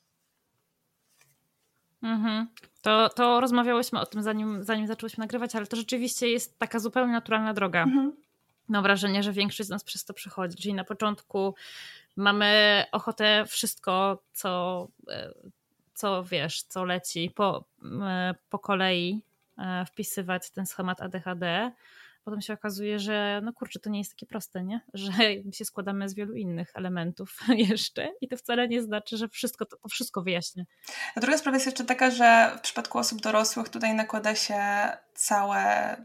Mhm. To, to rozmawiałyśmy o tym, zanim, zanim zaczęłyśmy nagrywać, ale to rzeczywiście jest taka zupełnie naturalna droga. Mhm. Mam wrażenie, że większość z nas przez to przechodzi. Czyli na początku mamy ochotę wszystko, co, e, co wiesz, co leci po, e, po kolei e, wpisywać ten schemat ADHD potem się okazuje, że no kurczę, to nie jest takie proste, nie? [laughs] Że się składamy z wielu innych elementów [laughs] jeszcze i to wcale nie znaczy, że wszystko to, to wszystko wyjaśnia. A druga sprawa jest jeszcze taka, że w przypadku osób dorosłych tutaj nakłada się całe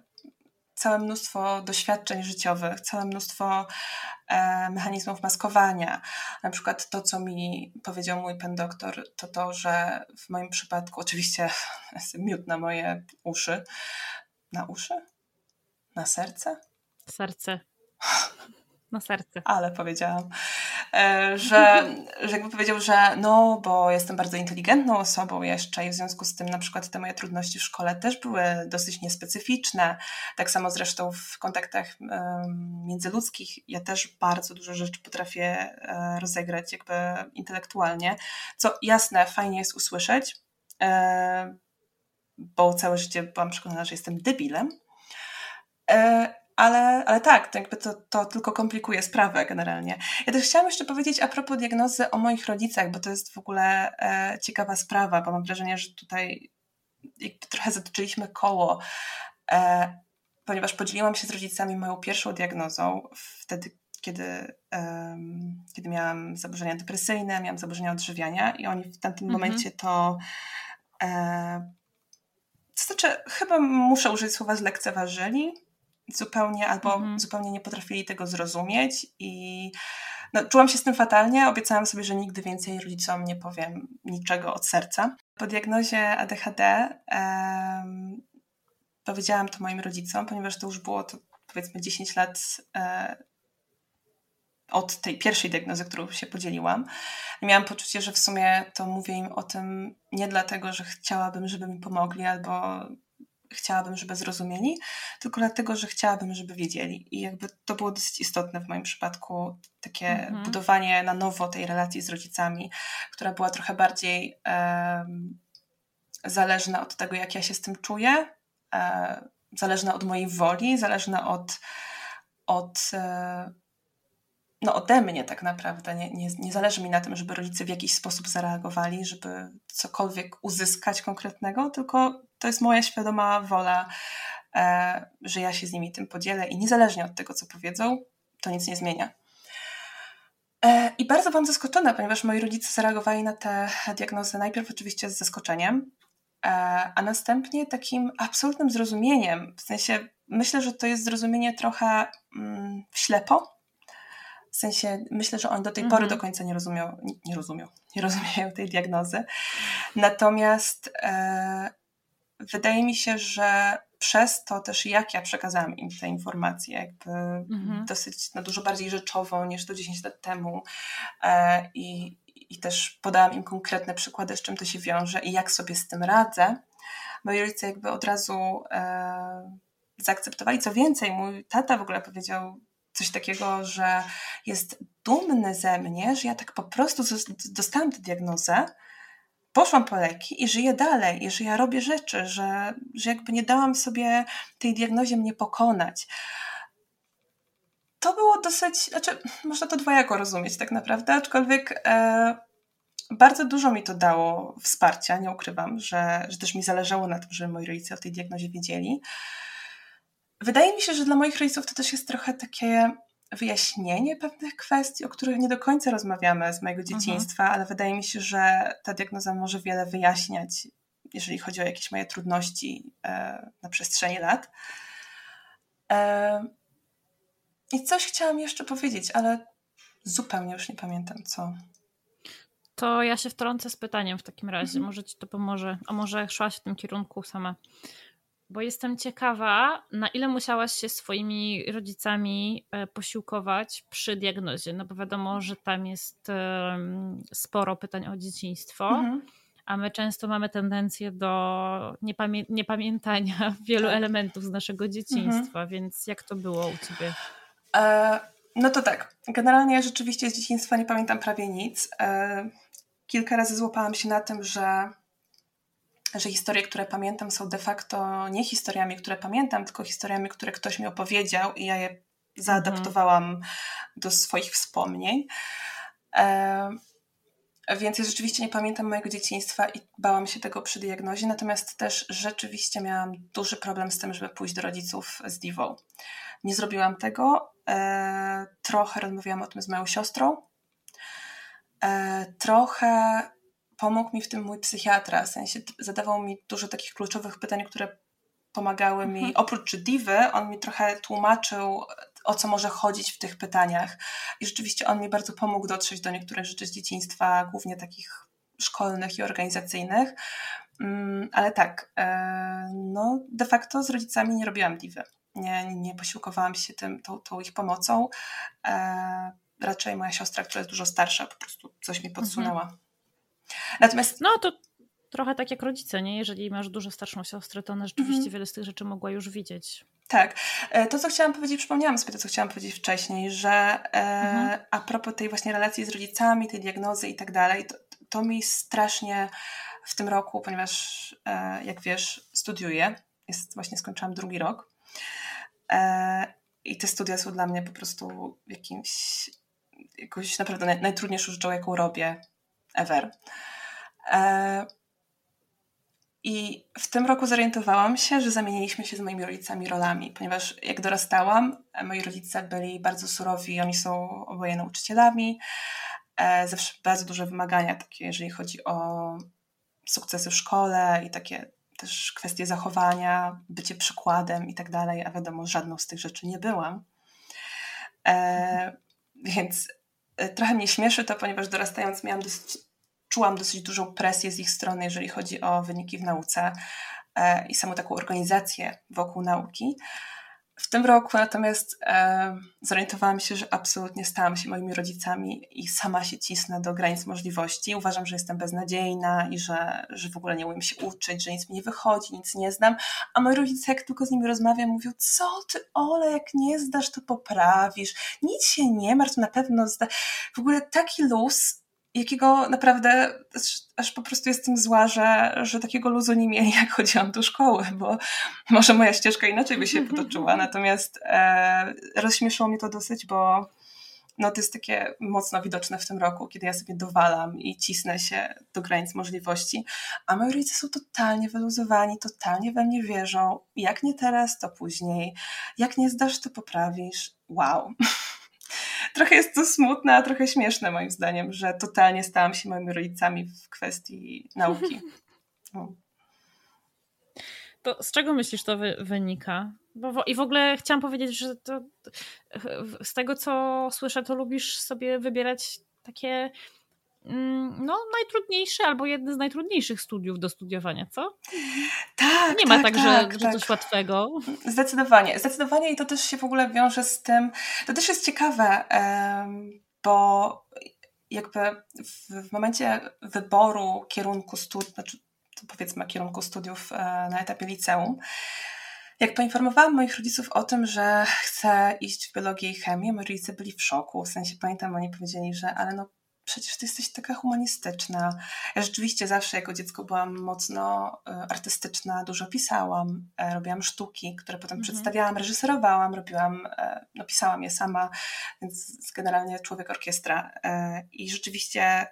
całe mnóstwo doświadczeń życiowych, całe mnóstwo e, mechanizmów maskowania. Na przykład to, co mi powiedział mój pan doktor, to to, że w moim przypadku, oczywiście [laughs] miód na moje uszy, na uszy? Na serce? Serce. Na serce. Ale powiedziałam, e, że, że jakby powiedział, że no, bo jestem bardzo inteligentną osobą jeszcze i w związku z tym na przykład te moje trudności w szkole też były dosyć niespecyficzne. Tak samo zresztą w kontaktach międzyludzkich ja też bardzo dużo rzeczy potrafię e, rozegrać jakby intelektualnie, co jasne, fajnie jest usłyszeć, e, bo całe życie byłam przekonana, że jestem debilem, ale, ale tak, to, jakby to, to tylko komplikuje sprawę generalnie. Ja też chciałam jeszcze powiedzieć a propos diagnozy o moich rodzicach, bo to jest w ogóle e, ciekawa sprawa, bo mam wrażenie, że tutaj trochę zatoczyliśmy koło, e, ponieważ podzieliłam się z rodzicami moją pierwszą diagnozą wtedy, kiedy, um, kiedy miałam zaburzenia depresyjne, miałam zaburzenia odżywiania i oni w tamtym mhm. momencie to e, to znaczy, chyba muszę użyć słowa zlekceważyli zupełnie, albo mhm. zupełnie nie potrafili tego zrozumieć i no, czułam się z tym fatalnie. Obiecałam sobie, że nigdy więcej rodzicom nie powiem niczego od serca. Po diagnozie ADHD um, powiedziałam to moim rodzicom, ponieważ to już było to powiedzmy 10 lat e, od tej pierwszej diagnozy, którą się podzieliłam. I miałam poczucie, że w sumie to mówię im o tym nie dlatego, że chciałabym, żeby mi pomogli albo chciałabym, żeby zrozumieli, tylko dlatego, że chciałabym, żeby wiedzieli. I jakby to było dosyć istotne w moim przypadku, takie mhm. budowanie na nowo tej relacji z rodzicami, która była trochę bardziej um, zależna od tego, jak ja się z tym czuję, um, zależna od mojej woli, zależna od, od um, no ode mnie tak naprawdę. Nie, nie, nie zależy mi na tym, żeby rodzice w jakiś sposób zareagowali, żeby cokolwiek uzyskać konkretnego, tylko to jest moja świadoma wola, e, że ja się z nimi tym podzielę i niezależnie od tego, co powiedzą, to nic nie zmienia. E, I bardzo byłam zaskoczona, ponieważ moi rodzice zareagowali na tę diagnozę najpierw oczywiście z zaskoczeniem, e, a następnie takim absolutnym zrozumieniem. W sensie myślę, że to jest zrozumienie trochę mm, ślepo, w sensie myślę, że on do tej pory do mhm. końca nie rozumiał, nie, nie rozumiał, nie rozumieją tej diagnozy. Natomiast e, wydaje mi się, że przez to też jak ja przekazałam im te informacje, jakby mhm. dosyć no, dużo bardziej rzeczowo niż to 10 lat temu e, i, i też podałam im konkretne przykłady, z czym to się wiąże i jak sobie z tym radzę. Moi rodzice jakby od razu e, zaakceptowali. Co więcej, mój tata w ogóle powiedział coś takiego, że jest dumny ze mnie, że ja tak po prostu dostałam tę diagnozę, poszłam po leki i żyję dalej, i że ja robię rzeczy, że, że jakby nie dałam sobie tej diagnozie mnie pokonać. To było dosyć, znaczy, można to dwojako rozumieć tak naprawdę, aczkolwiek e, bardzo dużo mi to dało wsparcia, nie ukrywam, że, że też mi zależało na tym, żeby moi rodzice o tej diagnozie wiedzieli. Wydaje mi się, że dla moich rodziców to też jest trochę takie wyjaśnienie pewnych kwestii, o których nie do końca rozmawiamy z mojego mhm. dzieciństwa, mhm. ale wydaje mi się, że ta diagnoza może wiele wyjaśniać, jeżeli chodzi o jakieś moje trudności e, na przestrzeni lat. E, I coś chciałam jeszcze powiedzieć, ale zupełnie już nie pamiętam co. To ja się wtrącę z pytaniem w takim razie. Mhm. Może ci to pomoże. A może szłaś w tym kierunku sama bo jestem ciekawa, na ile musiałaś się swoimi rodzicami e, posiłkować przy diagnozie, no bo wiadomo, że tam jest sporo pytań o dzieciństwo. Mhm. A my często mamy tendencję do niepamię niepamiętania [laughs] wielu tak. elementów z naszego dzieciństwa, mhm. więc jak to było u ciebie? E, no to tak. Generalnie ja rzeczywiście z dzieciństwa nie pamiętam prawie nic. E, kilka razy złapałam się na tym, że że historie, które pamiętam, są de facto nie historiami, które pamiętam, tylko historiami, które ktoś mi opowiedział i ja je zaadaptowałam do swoich wspomnień. E, więc ja rzeczywiście nie pamiętam mojego dzieciństwa i bałam się tego przy diagnozie, natomiast też rzeczywiście miałam duży problem z tym, żeby pójść do rodziców z diwą. Nie zrobiłam tego. E, trochę rozmawiałam o tym z moją siostrą. E, trochę pomógł mi w tym mój psychiatra, w sensie zadawał mi dużo takich kluczowych pytań, które pomagały mi, mhm. oprócz diwy, on mi trochę tłumaczył, o co może chodzić w tych pytaniach. I rzeczywiście on mi bardzo pomógł dotrzeć do niektórych rzeczy z dzieciństwa, głównie takich szkolnych i organizacyjnych. Mm, ale tak, e, no de facto z rodzicami nie robiłam diwy. Nie, nie posiłkowałam się tym, tą, tą ich pomocą. E, raczej moja siostra, która jest dużo starsza, po prostu coś mi podsunęła. Mhm. Natomiast... No to trochę tak jak rodzice, nie? Jeżeli masz dużo starszą siostrę, to ona rzeczywiście mhm. wiele z tych rzeczy mogła już widzieć. Tak. E, to, co chciałam powiedzieć, przypomniałam sobie to, co chciałam powiedzieć wcześniej, że e, mhm. a propos tej właśnie relacji z rodzicami, tej diagnozy i tak dalej, to, to mi strasznie w tym roku, ponieważ e, jak wiesz, studiuję, jest, właśnie skończyłam drugi rok, i te studia są dla mnie po prostu jakimś, jakąś naprawdę naj, najtrudniejszą rzeczą, jaką robię ever. E, I w tym roku zorientowałam się, że zamieniliśmy się z moimi rodzicami rolami, ponieważ jak dorastałam, moi rodzice byli bardzo surowi, oni są oboje nauczycielami, e, zawsze bardzo duże wymagania, takie jeżeli chodzi o sukcesy w szkole i takie też kwestie zachowania, bycie przykładem i tak dalej, a wiadomo, żadną z tych rzeczy nie byłam. E, więc e, trochę mnie śmieszy to, ponieważ dorastając miałam dosyć, czułam dosyć dużą presję z ich strony, jeżeli chodzi o wyniki w nauce e, i samą taką organizację wokół nauki. W tym roku natomiast e, zorientowałam się, że absolutnie stałam się moimi rodzicami i sama się cisnę do granic możliwości. Uważam, że jestem beznadziejna i że, że w ogóle nie umiem się uczyć, że nic mi nie wychodzi, nic nie znam. A moi rodzice, jak tylko z nimi rozmawiam, mówią: Co ty, Ole, jak nie zdasz, to poprawisz. Nic się nie martw, na pewno zda. W ogóle taki luz jakiego naprawdę aż, po prostu jestem zła, że, że takiego luzu nie mieli, [laughs] jak chodziłam do szkoły, bo może moja ścieżka inaczej by się [laughs] potoczyła. Natomiast e, rozśmieszyło mnie to dosyć, bo no, to jest takie mocno widoczne w tym roku, kiedy ja sobie dowalam i cisnę się do granic możliwości, a moi rodzice są totalnie wyluzowani, totalnie we mnie wierzą. Jak nie teraz, to później. Jak nie zdasz, to poprawisz. Wow. [laughs] trochę jest to smutne, a trochę śmieszne moim zdaniem, że totalnie stałam się moimi rodzicami w kwestii nauki. [laughs] No. To z czego myślisz to wy, wynika? Bo, I w ogóle chciałam powiedzieć, że to, z tego co słyszę, to lubisz sobie wybierać takie no, najtrudniejsze albo jedne z najtrudniejszych studiów do studiowania, co? Tak. Nie ma tak, tak, że, tak, że coś łatwego. Zdecydowanie. Zdecydowanie i to też się w ogóle wiąże z tym. To też jest ciekawe, bo jakby w momencie wyboru kierunku studiów, znaczy powiedzmy kierunku studiów e, na etapie liceum, jak poinformowałam moich rodziców o tym, że chcę iść w biologię i chemię, moi rodzice byli w szoku. W sensie pamiętam, oni powiedzieli, że ale no przecież ty jesteś taka humanistyczna. Ja rzeczywiście zawsze jako dziecko byłam mocno e, artystyczna, dużo pisałam, e, robiłam sztuki, które potem mhm. przedstawiałam, reżyserowałam, robiłam, e, no pisałam je sama, więc generalnie człowiek orkiestra. I rzeczywiście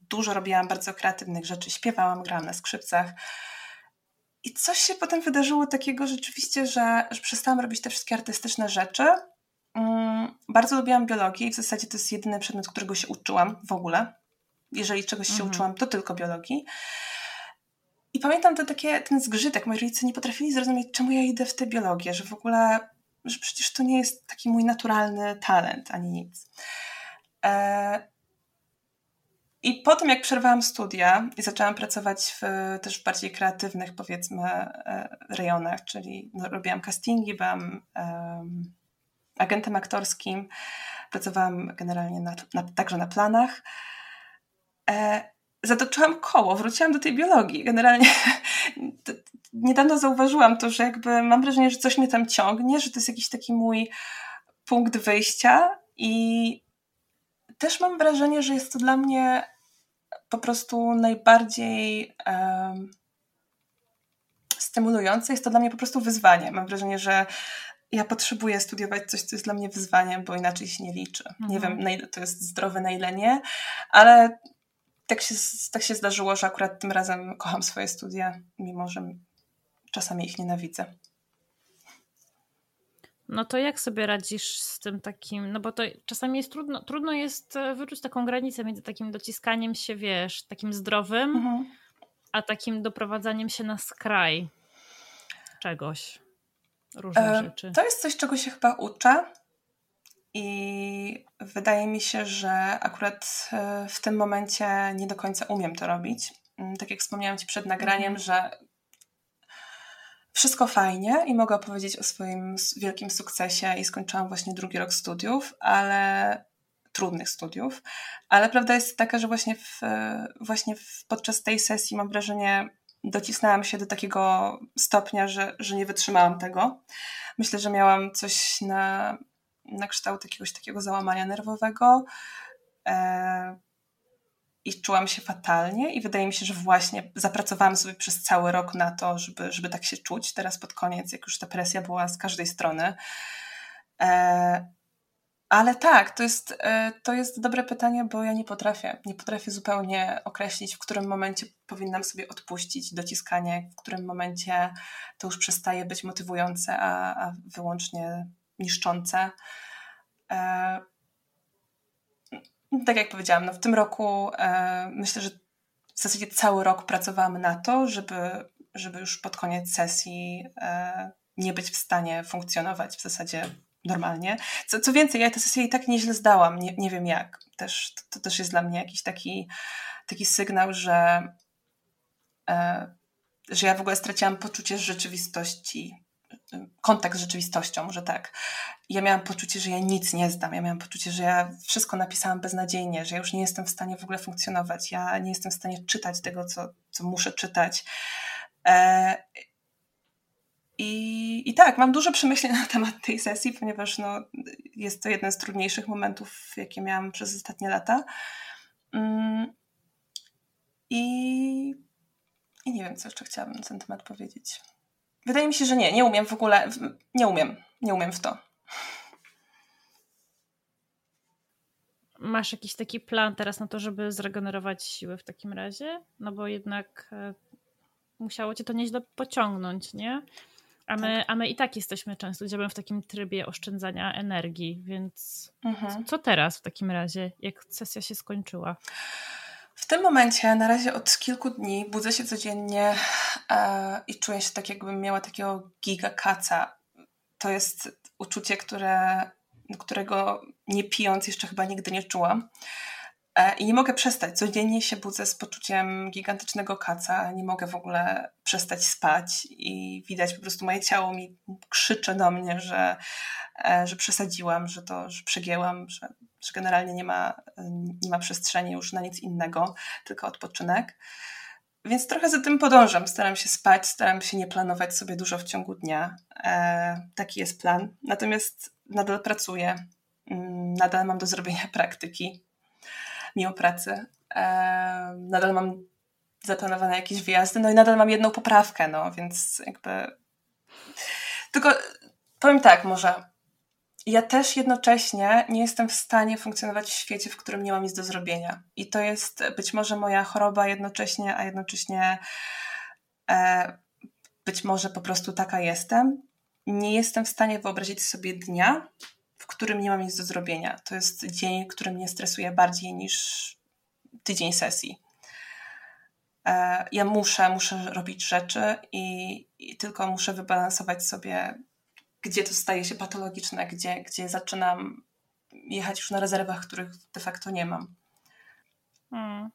dużo robiłam bardzo kreatywnych rzeczy, śpiewałam, grałam na skrzypcach. I coś się potem wydarzyło takiego rzeczywiście, że, że przestałam robić te wszystkie artystyczne rzeczy bardzo lubiłam biologię i w zasadzie to jest jedyny przedmiot, którego się uczyłam w ogóle. Jeżeli czegoś się mhm. uczyłam, to tylko biologii. I pamiętam to takie, ten zgrzytek. Moi rodzice nie potrafili zrozumieć, czemu ja idę w tę biologię, że w ogóle, że przecież to nie jest taki mój naturalny talent ani nic. E... I po tym, jak przerwałam studia i zaczęłam pracować w też w bardziej kreatywnych, powiedzmy, e, rejonach, czyli no, robiłam castingi, byłam um, agentem aktorskim, pracowałam generalnie na, na, także na planach. E, zatoczyłam koło, wróciłam do tej biologii. Generalnie [laughs] niedawno zauważyłam to, że jakby mam wrażenie, że coś mnie tam ciągnie, że to jest jakiś taki mój punkt wyjścia i też mam wrażenie, że jest to dla mnie po prostu najbardziej um, stymulujące. Jest to dla mnie po prostu wyzwanie. Mam wrażenie, że ja potrzebuję studiować coś, co jest dla mnie wyzwaniem, bo inaczej się nie liczy. Mhm. Nie wiem, na ile to jest zdrowe, na ile nie, ale tak się, tak się zdarzyło, że akurat tym razem kocham swoje studia, mimo że czasami ich nienawidzę. No to jak sobie radzisz z tym takim, no bo to czasami jest trudno, trudno jest e, wyczuć taką granicę między takim dociskaniem się, wiesz, takim zdrowym, mhm. a takim doprowadzaniem się na skraj czegoś różne e, rzeczy? To jest coś, czego się chyba uczę. I wydaje mi się, że akurat e, w tym momencie nie do końca umiem to robić. Mm, tak jak wspomniałam Ci przed nagraniem, mhm. że wszystko fajnie i mogę opowiedzieć o swoim wielkim sukcesie i skończyłam właśnie drugi rok studiów, ale trudnych studiów, ale prawda jest taka, że właśnie, w, właśnie w, podczas tej sesji mam wrażenie, docisnęłam się do takiego stopnia, że, że nie wytrzymałam tego. Myślę, że miałam coś na, na kształt jakiegoś takiego załamania nerwowego e, i czułam się fatalnie i wydaje mi się, że właśnie zapracowałam sobie przez cały rok na to, żeby, żeby tak się czuć. Teraz pod koniec, jak już ta presja była z każdej strony, Ale tak, to jest, to jest dobre pytanie, bo ja nie potrafię. Nie potrafię zupełnie określić, w którym momencie powinnam sobie odpuścić dociskanie, w którym momencie to już przestaje być motywujące, a, a wyłącznie niszczące. Tak jak powiedziałam, no w tym roku myślę, że w zasadzie cały rok pracowałam na to, żeby, żeby już pod koniec sesji e, nie być w stanie funkcjonować w zasadzie normalnie. Co, co więcej, ja tę sesję i tak nieźle zdałam, nie, nie wiem jak. Też, to, to też jest dla mnie jakiś taki, taki sygnał, że, e, że ja w ogóle straciłam poczucie rzeczywistości kontakt z rzeczywistością, może tak. Ja miałam poczucie, że ja nic nie zdam. Ja miałam poczucie, że ja wszystko napisałam beznadziejnie, że ja już nie jestem w stanie w ogóle funkcjonować. Ja nie jestem w stanie czytać tego, co, co muszę czytać. E, i, I tak, mam dużo przemyśleń na temat tej sesji, ponieważ no, jest to jeden z trudniejszych momentów, jakie miałam przez ostatnie lata. Mm, I, I nie wiem, co jeszcze chciałabym na ten temat powiedzieć. Wydaje mi się, że nie, nie umiem w ogóle, nie umiem, nie umiem w to. Masz jakiś taki plan teraz na to, żeby zregenerować siły w takim razie? No bo jednak e, musiało cię to nieźle pociągnąć, nie? A my, tak. a my i tak jesteśmy często działamy w takim trybie oszczędzania energii, więc mhm. co teraz w takim razie, jak sesja się skończyła? W tym momencie, na razie od kilku dni, budzę się codziennie e, i czuję się tak, jakbym miała takiego gigakaca. To jest uczucie, które, którego nie pijąc jeszcze chyba nigdy nie czułam. E, I nie mogę przestać. Codziennie się budzę z poczuciem gigantycznego kaca. Nie mogę w ogóle przestać spać i widać po prostu moje ciało mi krzycze do mnie, że, e, że przesadziłam, że to, że przegięłam, że że generalnie nie ma, nie ma przestrzeni już na nic innego, tylko odpoczynek. Więc trochę za tym podążam. Staram się spać, staram się nie planować sobie dużo w ciągu dnia. E, taki jest plan. Natomiast nadal pracuję, mm, nadal mam do zrobienia [laughs] praktyki mimo pracy. E, nadal mam zaplanowane jakieś wyjazdy, no i nadal mam jedną poprawkę, no więc jakby. Tylko powiem tak, może ja też jednocześnie nie jestem w stanie funkcjonować w świecie, w którym nie mam nic do zrobienia. I to jest być może moja choroba jednocześnie, a jednocześnie e, być może po prostu taka jestem. Nie jestem w stanie wyobrazić sobie dnia, w którym nie mam nic do zrobienia. To jest dzień, który mnie stresuje bardziej niż tydzień sesji. E, ja muszę, muszę robić rzeczy i, i tylko muszę wybalansować sobie gdzie to staje się patologiczne, gdzie, gdzie zaczynam jechać już na rezerwach, których de facto nie mam. Hmm.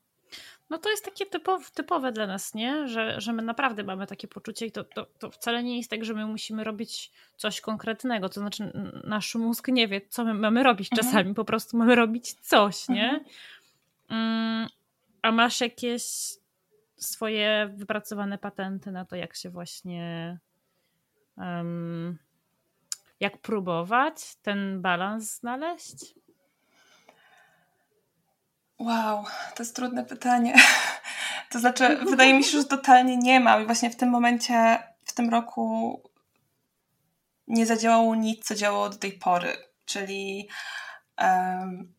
No to jest takie typowe, typowe dla nas, nie? Że, że my naprawdę mamy takie poczucie i to, to, to wcale nie jest tak, że my musimy robić coś konkretnego. To znaczy nasz mózg nie wie, co my mamy robić mhm. czasami. Po prostu mamy robić coś, nie? Mhm. Mm, a masz jakieś swoje wypracowane patenty na to, jak się właśnie um, jak próbować ten balans znaleźć? Wow, to jest trudne pytanie. [laughs] To znaczy, wydaje mi się, że totalnie nie mam. I właśnie w tym momencie, w tym roku nie zadziałało nic, co działało do tej pory. Czyli um,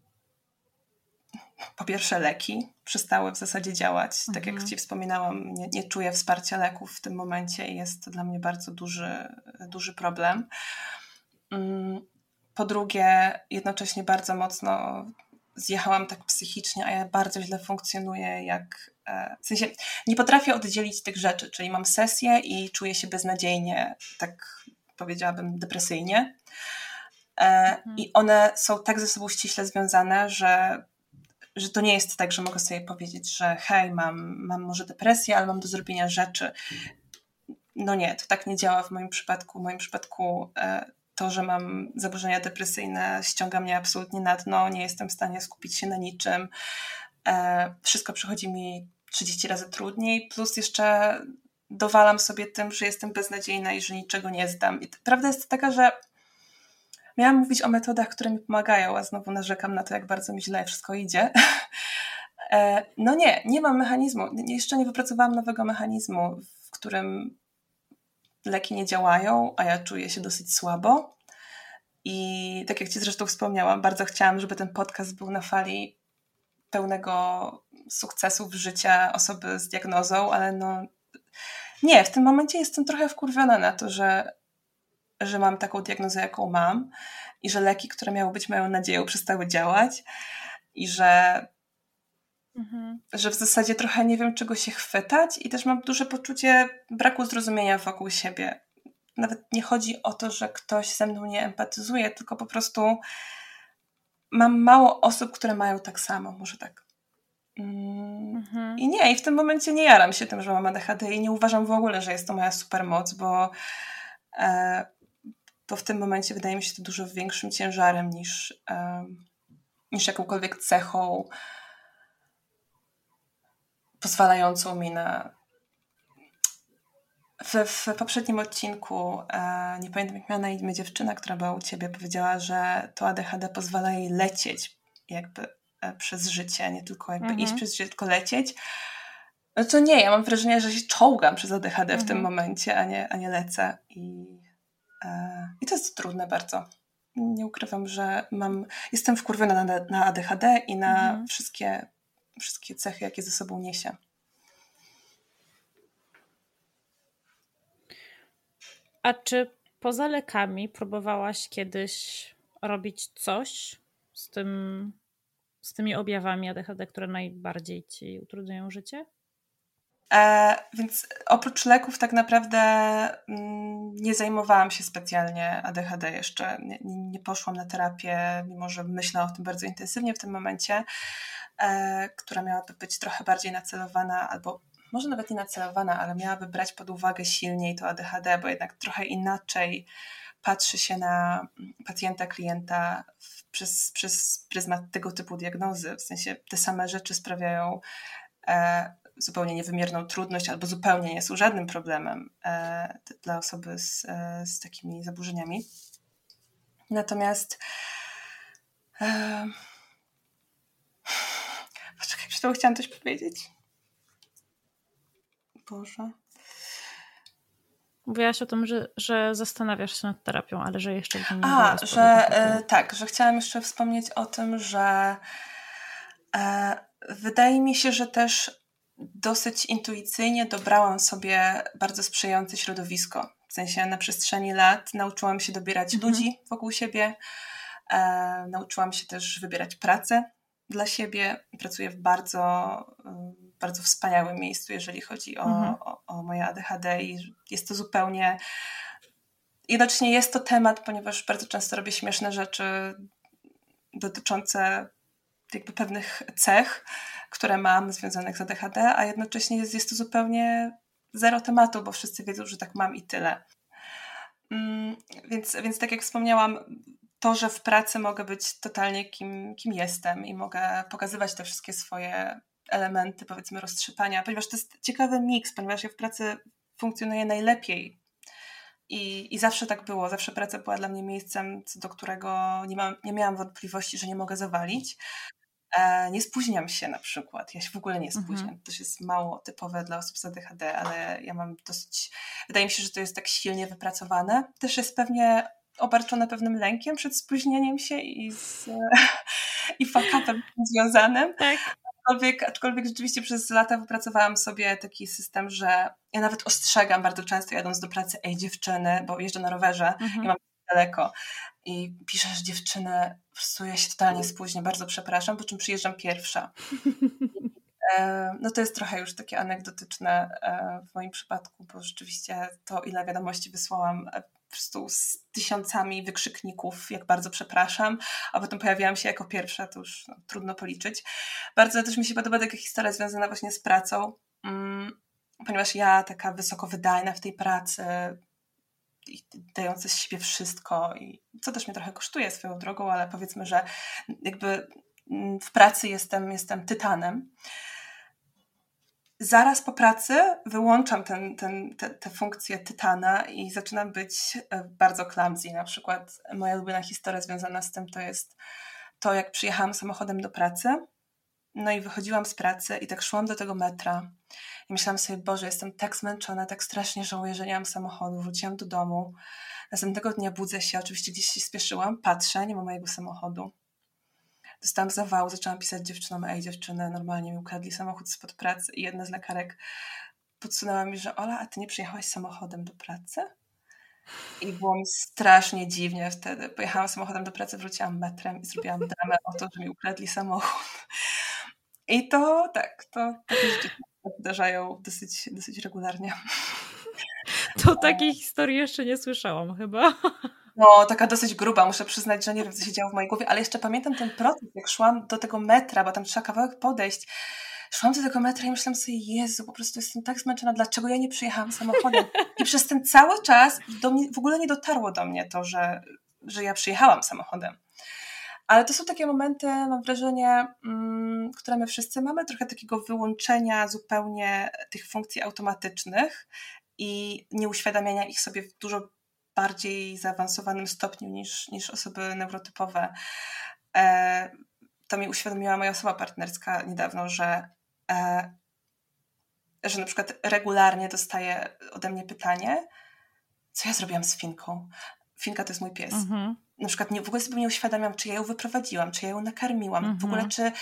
po pierwsze leki przestały w zasadzie działać. Mhm. Tak jak mhm. Ci wspominałam, nie, nie czuję wsparcia leków w tym momencie i jest to dla mnie bardzo duży, duży problem. Mm, po drugie, jednocześnie bardzo mocno zjechałam tak psychicznie, a ja bardzo źle funkcjonuję, jak e, w sensie nie potrafię oddzielić tych rzeczy, czyli mam sesję i czuję się beznadziejnie, tak powiedziałabym depresyjnie. E, mhm. I one są tak ze sobą ściśle związane, że, że to nie jest tak, że mogę sobie powiedzieć, że hej, mam, mam może depresję, ale mam do zrobienia rzeczy. No nie, to tak nie działa w moim przypadku. W moim przypadku e, to, że mam zaburzenia depresyjne, ściąga mnie absolutnie na dno, nie jestem w stanie skupić się na niczym. E, wszystko przychodzi mi 30 razy trudniej, plus jeszcze dowalam sobie tym, że jestem beznadziejna i że niczego nie zdam. I prawda jest taka, że miałam mówić o metodach, które mi pomagają, a znowu narzekam na to, jak bardzo mi źle wszystko idzie. [laughs] E, no nie, nie mam mechanizmu. Jeszcze nie wypracowałam nowego mechanizmu, w którym leki nie działają, a ja czuję się dosyć słabo. I tak jak Ci zresztą wspomniałam, bardzo chciałam, żeby ten podcast był na fali pełnego sukcesów życia osoby z diagnozą, ale no nie, w tym momencie jestem trochę wkurwiona na to, że, że mam taką diagnozę, jaką mam i że leki, które miały być moją nadzieją, przestały działać i że, mhm. że w zasadzie trochę nie wiem, czego się chwytać i też mam duże poczucie braku zrozumienia wokół siebie. Nawet nie chodzi o to, że ktoś ze mną nie empatyzuje, tylko po prostu mam mało osób, które mają tak samo, może tak. Mm, mhm. I nie, i w tym momencie nie jaram się tym, że mam ADHD i nie uważam w ogóle, że jest to moja supermoc, bo, e, bo w tym momencie wydaje mi się to dużo większym ciężarem niż, e, niż jakąkolwiek cechą pozwalającą mi na. W, w poprzednim odcinku, e, nie pamiętam jak miała na imię dziewczyna, która była u ciebie, powiedziała, że to ADHD pozwala jej lecieć jakby E, przez życie, nie tylko jakby mhm. iść przez życie, tylko lecieć. No to nie, ja mam wrażenie, że się czołgam przez ADHD mhm. w tym mhm. momencie, a nie, a nie lecę. I, e, I to jest trudne bardzo. Nie ukrywam, że mam, jestem wkurwiona na, na ADHD i na mhm. wszystkie, wszystkie cechy, jakie ze sobą niesie. A czy poza lekami próbowałaś kiedyś robić coś z tym z tymi objawami ADHD, które najbardziej ci utrudniają życie? E, więc oprócz leków tak naprawdę mm, nie zajmowałam się specjalnie ADHD jeszcze. Nie, nie, poszłam na terapię, mimo że myślę o tym bardzo intensywnie w tym momencie, która miałaby być trochę bardziej nacelowana albo może nawet nie nacelowana, ale miałaby brać pod uwagę silniej to ADHD, bo jednak trochę inaczej patrzy się na pacjenta, klienta przez, przez pryzmat tego typu diagnozy. W sensie te same rzeczy sprawiają e, zupełnie niewymierną trudność albo zupełnie nie są żadnym problemem e, dla osoby z, e, z takimi zaburzeniami. Natomiast chciałam coś powiedzieć. Boże. Mówiłaś o tym, że, że zastanawiasz się nad terapią, ale że jeszcze nie A, że e, tak, że chciałam jeszcze wspomnieć o tym, że e, wydaje mi się, że też dosyć intuicyjnie dobrałam sobie bardzo sprzyjające środowisko. W sensie na przestrzeni lat nauczyłam się dobierać mhm. ludzi wokół siebie, e, nauczyłam się też wybierać pracę dla siebie. Pracuję w bardzo bardzo wspaniałym miejscu, jeżeli chodzi o, mhm. o, o moje ADHD i jest to zupełnie jednocześnie jest to temat, ponieważ bardzo często robię śmieszne rzeczy dotyczące jakby pewnych cech, które mam związanych z ADHD, a jednocześnie jest, jest to zupełnie zero tematu, bo wszyscy wiedzą, że tak mam i tyle. Mm, więc, więc tak jak wspomniałam, to, że w pracy mogę być totalnie kim, kim jestem i mogę pokazywać te wszystkie swoje elementy, powiedzmy, roztrzepania, ponieważ to jest ciekawy miks, ponieważ ja w pracy funkcjonuję najlepiej. I, I zawsze tak było, zawsze praca była dla mnie miejscem, do którego nie, mam, nie miałam wątpliwości, że nie mogę zawalić. E, nie spóźniam się na przykład. Ja się w ogóle nie mhm. spóźniam. Mhm. To jest mało typowe dla osób z ADHD, ale ja mam dosyć. Wydaje mi się, że to jest tak silnie wypracowane. Też jest pewnie obarczone pewnym lękiem przed spóźnieniem się i z [laughs] i fakapem związanym. Tak. Aczkolwiek, aczkolwiek rzeczywiście przez lata wypracowałam sobie taki system, że ja nawet ostrzegam bardzo często jadąc do pracy, ej dziewczyny, bo jeżdżę na rowerze mhm. i mam daleko i piszesz dziewczyny, po prostu ja się totalnie spóźnię, bardzo przepraszam, po czym przyjeżdżam pierwsza. [laughs] E, no to jest trochę już takie anegdotyczne e, w moim przypadku, bo rzeczywiście to, ile wiadomości wysłałam e, po prostu z tysiącami wykrzykników, jak bardzo przepraszam, a potem pojawiałam się jako pierwsza, to już no, trudno policzyć. Bardzo też mi się podoba taka historia związana właśnie z pracą, mm, ponieważ ja taka wysoko wydajna w tej pracy, dająca z siebie wszystko, i co też mnie trochę kosztuje swoją drogą, ale powiedzmy, że jakby mm, w pracy jestem, jestem tytanem zaraz po pracy wyłączam ten, ten, te, te funkcje tytana i zaczynam być e, bardzo clumsy. Na przykład moja ulubiona historia związana z tym to jest to, jak przyjechałam samochodem do pracy No i wychodziłam z pracy i tak szłam do tego metra i myślałam sobie, Boże, jestem tak zmęczona, tak strasznie żałuję, że nie mam samochodu. Wróciłam do domu. Następnego dnia budzę się, oczywiście gdzieś się spieszyłam, patrzę, nie ma mojego samochodu. Dostałam zawału, zaczęłam pisać dziewczynom, ej dziewczyny, normalnie mi ukradli samochód spod pracy i jedna z lekarek podsunęła mi, że Ola, a ty nie przyjechałaś samochodem do pracy? I było mi strasznie dziwnie wtedy. Pojechałam samochodem do pracy, wróciłam metrem i zrobiłam dramę o to, że mi ukradli samochód. I to tak, to takie rzeczy dosyć, dosyć regularnie. To takiej historii jeszcze nie słyszałam chyba. No, taka dosyć gruba, muszę przyznać, że nie wiem, co się działo w mojej głowie, ale jeszcze pamiętam ten proces, jak szłam do tego metra, bo tam trzeba kawałek podejść. Szłam do tego metra i myślałam sobie, Jezu, po prostu jestem tak zmęczona, dlaczego ja nie przyjechałam samochodem? I przez ten cały czas do mnie, w ogóle nie dotarło do mnie to, że, że ja przyjechałam samochodem. Ale to są takie momenty, mam wrażenie, mm, które my wszyscy mamy, trochę takiego wyłączenia zupełnie tych funkcji automatycznych i nieuświadamiania ich sobie w dużo bardziej zaawansowanym stopniu niż, niż osoby neurotypowe. E, to mi uświadomiła moja osoba partnerska niedawno, że, e, że na przykład regularnie dostaje ode mnie pytanie, co ja zrobiłam z Finką. Finka to jest mój pies. Mhm. Na przykład nie, w ogóle sobie nie uświadamiam, czy ja ją wyprowadziłam, czy ja ją nakarmiłam, mhm. w ogóle czy,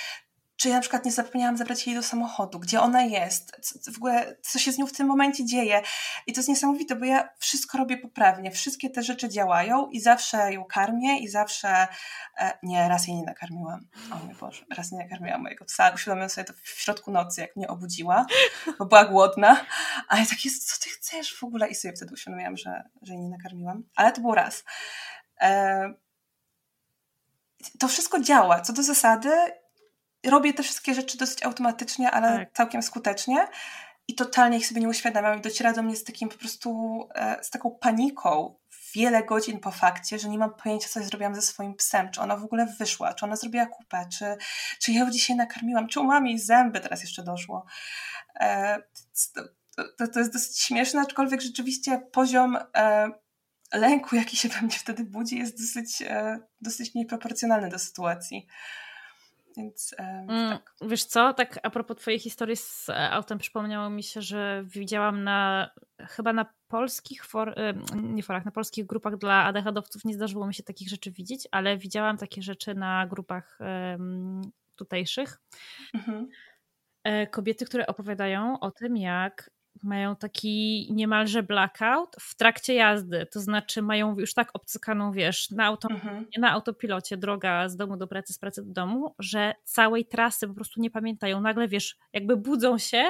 czy ja na przykład nie zapomniałam zabrać jej do samochodu, gdzie ona jest, co, w ogóle co się z nią w tym momencie dzieje. I to jest niesamowite, bo ja wszystko robię poprawnie, wszystkie te rzeczy działają i zawsze ją karmię i zawsze, e, nie, raz jej nie nakarmiłam. O mój Boże, raz nie nakarmiłam mojego psa, uświadomiłam sobie to w środku nocy, jak mnie obudziła, bo była głodna, ale tak jest, co ty chcesz w ogóle? I sobie wtedy uświadomiłam, że, że jej nie nakarmiłam. Ale to był raz. E, to wszystko działa. Co do zasady, robię te wszystkie rzeczy dosyć automatycznie, ale tak. całkiem skutecznie i totalnie ich sobie nie uświadamiam i dociera do mnie z takim po prostu, e, z taką paniką wiele godzin po fakcie, że nie mam pojęcia, co zrobiłam ze swoim psem, czy ona w ogóle wyszła, czy ona zrobiła kupę, czy, czy ja ją dzisiaj nakarmiłam, czy umyłam jej zęby, teraz jeszcze doszło. E, to, to, to jest dosyć śmieszne, aczkolwiek rzeczywiście poziom e, lęku, jaki się we mnie wtedy budzi, jest dosyć, dosyć nieproporcjonalny do sytuacji. Więc mm, tak. Wiesz co, tak a propos twojej historii z e, autem, przypomniało mi się, że widziałam na chyba na polskich for, nie forach, na polskich grupach dla ADHD-owców nie zdarzyło mi się takich rzeczy widzieć, ale widziałam takie rzeczy na grupach um, tutejszych. Mhm. E, kobiety, które opowiadają o tym, jak mają taki niemalże blackout w trakcie jazdy, to znaczy mają już tak obcykaną, wiesz, na, auto, mhm. na autopilocie droga z domu do pracy, z pracy do domu, że całej trasy po prostu nie pamiętają. Nagle, wiesz, jakby budzą się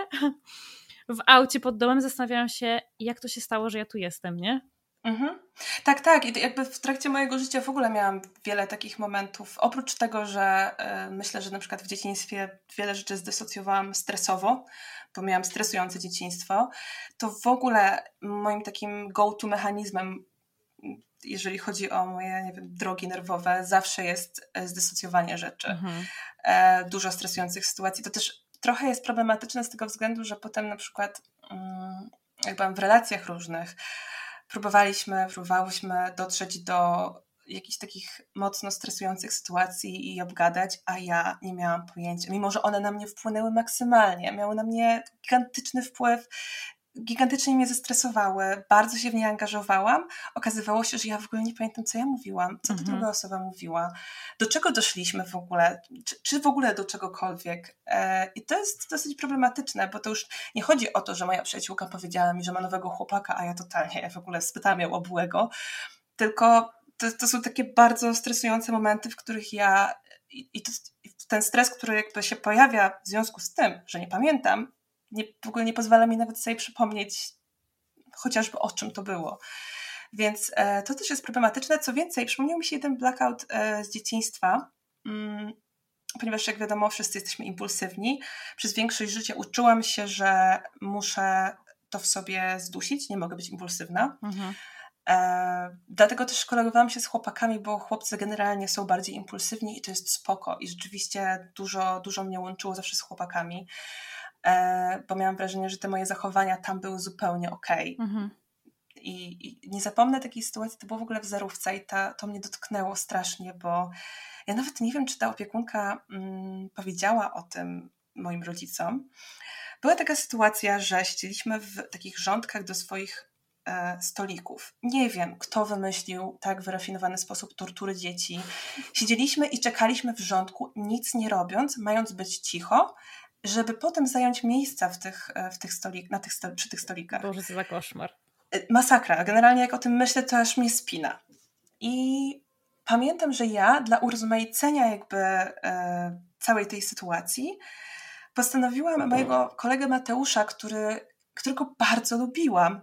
[laughs] w aucie pod domem, zastanawiają się, jak to się stało, że ja tu jestem, nie? Mhm. Tak, tak. I jakby w trakcie mojego życia w ogóle miałam wiele takich momentów. Oprócz tego, że y, myślę, że na przykład w dzieciństwie wiele rzeczy zdysocjowałam stresowo, bo miałam stresujące dzieciństwo, to w ogóle moim takim go-to mechanizmem, jeżeli chodzi o moje nie wiem, drogi nerwowe, zawsze jest e, zdysocjowanie rzeczy. Mhm. E, dużo stresujących sytuacji. To też trochę jest problematyczne z tego względu, że potem na przykład mm, jak byłam w relacjach różnych, próbowaliśmy, próbowałyśmy dotrzeć do jakichś takich mocno stresujących sytuacji i obgadać, a ja nie miałam pojęcia, mimo że one na mnie wpłynęły maksymalnie, miały na mnie gigantyczny wpływ, gigantycznie mnie zestresowały, bardzo się w nie angażowałam. Okazywało się, że ja w ogóle nie pamiętam, co ja mówiłam, co ta mhm. druga osoba mówiła, do czego doszliśmy w ogóle, czy, czy w ogóle do czegokolwiek. E, I to jest dosyć problematyczne, bo to już nie chodzi o to, że moja przyjaciółka powiedziała mi, że ma nowego chłopaka, a ja totalnie ja w ogóle spytałam ją o byłego, tylko to, to są takie bardzo stresujące momenty, w których ja i, i, to, ten stres, który jakby się pojawia w związku z tym, że nie pamiętam, nie, w ogóle nie pozwala mi nawet sobie przypomnieć chociażby o czym to było. Więc e, to też jest problematyczne. Co więcej, przypomniał mi się jeden blackout e, z dzieciństwa, mm, ponieważ jak wiadomo, wszyscy jesteśmy impulsywni. Przez większość życia uczyłam się, że muszę to w sobie zdusić, nie mogę być impulsywna. Mhm. E, dlatego też kolegowałam się z chłopakami, bo chłopcy generalnie są bardziej impulsywni i to jest spoko. I rzeczywiście dużo, dużo mnie łączyło zawsze z chłopakami, bo miałam wrażenie, że te moje zachowania tam były zupełnie okej. Okay. Mhm. I, I, nie zapomnę takiej sytuacji, to było w ogóle w zerówce i ta, to mnie dotknęło strasznie, bo ja nawet nie wiem, czy ta opiekunka mm, powiedziała o tym moim rodzicom. Była taka sytuacja, że siedzieliśmy w takich rządkach do swoich e, stolików. Nie wiem, kto wymyślił tak wyrafinowany sposób tortury dzieci. Siedzieliśmy i czekaliśmy w rządku, nic nie robiąc, mając być cicho, żeby potem zająć miejsca w tych, e, w tych stolik, na tych sto, przy tych stolikach. Boże, co za koszmar. E, masakra. Generalnie jak o tym myślę, to aż mnie spina. I pamiętam, że ja dla urozmaicenia jakby e, całej tej sytuacji postanowiłam mojego kolegę Mateusza, który, którego bardzo lubiłam,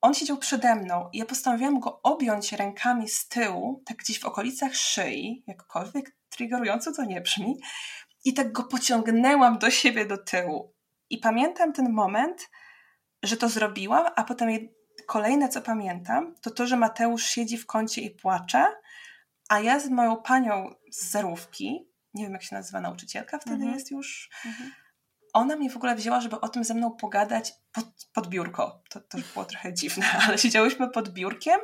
on siedział przede mną i ja postanowiłam go objąć rękami z tyłu, tak gdzieś w okolicach szyi, jakkolwiek triggerująco to nie brzmi, i tak go pociągnęłam do siebie do tyłu. I pamiętam ten moment, że to zrobiłam, a potem kolejne, co pamiętam, to to, że Mateusz siedzi w kącie i płacze, a ja z moją panią z zerówki, nie wiem jak się nazywa nauczycielka, wtedy mhm. jest już. Mhm. Ona mnie w ogóle wzięła, żeby o tym ze mną pogadać pod, pod biurko. To, to było trochę dziwne, [laughs] ale siedziałyśmy pod biurkiem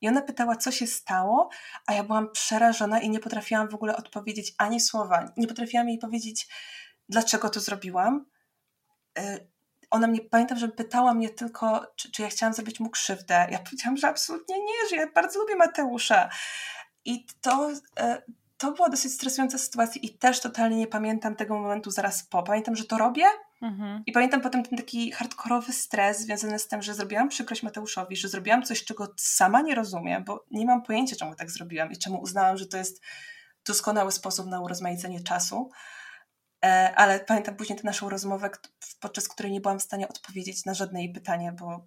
i ona pytała, co się stało, a ja byłam przerażona i nie potrafiłam w ogóle odpowiedzieć ani słowa. Nie potrafiłam jej powiedzieć, dlaczego to zrobiłam. E, ona mnie, pamiętam, że pytała mnie tylko, czy, czy ja chciałam zrobić mu krzywdę. Ja powiedziałam, że absolutnie nie, że ja bardzo lubię Mateusza. I to, e, to była dosyć stresująca sytuacja i też totalnie nie pamiętam tego momentu zaraz po. Pamiętam, że to robię mhm. i pamiętam potem ten taki hardkorowy stres związany z tym, że zrobiłam przykrość Mateuszowi, że zrobiłam coś, czego sama nie rozumiem, bo nie mam pojęcia, czemu tak zrobiłam i czemu uznałam, że to jest doskonały sposób na urozmaicenie czasu. E, ale pamiętam później tę naszą rozmowę, podczas której nie byłam w stanie odpowiedzieć na żadne jej pytanie, bo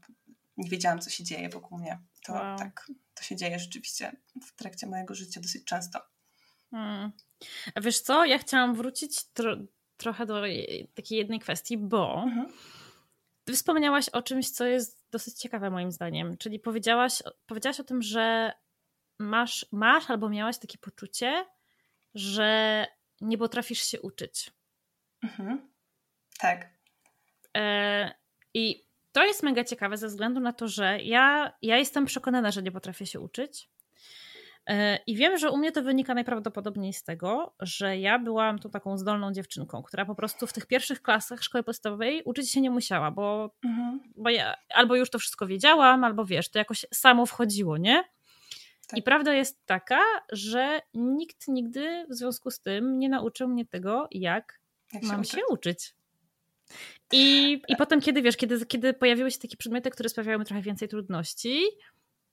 nie wiedziałam, co się dzieje wokół mnie. To wow. tak, to się dzieje rzeczywiście w trakcie mojego życia dosyć często. Hmm. A wiesz co, ja chciałam wrócić tro trochę do takiej jednej kwestii, bo mhm. ty wspomniałaś o czymś, co jest dosyć ciekawe moim zdaniem, czyli powiedziałaś, powiedziałaś o tym, że masz, masz albo miałaś takie poczucie, że nie potrafisz się uczyć. Mhm. Tak. E, I to jest mega ciekawe ze względu na to, że ja, ja jestem przekonana, że nie potrafię się uczyć. E, I wiem, że u mnie to wynika najprawdopodobniej z tego, że ja byłam tą taką zdolną dziewczynką, która po prostu w tych pierwszych klasach szkoły podstawowej uczyć się nie musiała, bo, mhm. bo ja albo już to wszystko wiedziałam, albo wiesz, to jakoś samo wchodziło, nie? Tak. I prawda jest taka, że nikt nigdy w związku z tym nie nauczył mnie tego, jak, jak mam się, się uczyć. I, I potem, kiedy wiesz, kiedy, kiedy pojawiły się takie przedmioty, które sprawiały mi trochę więcej trudności,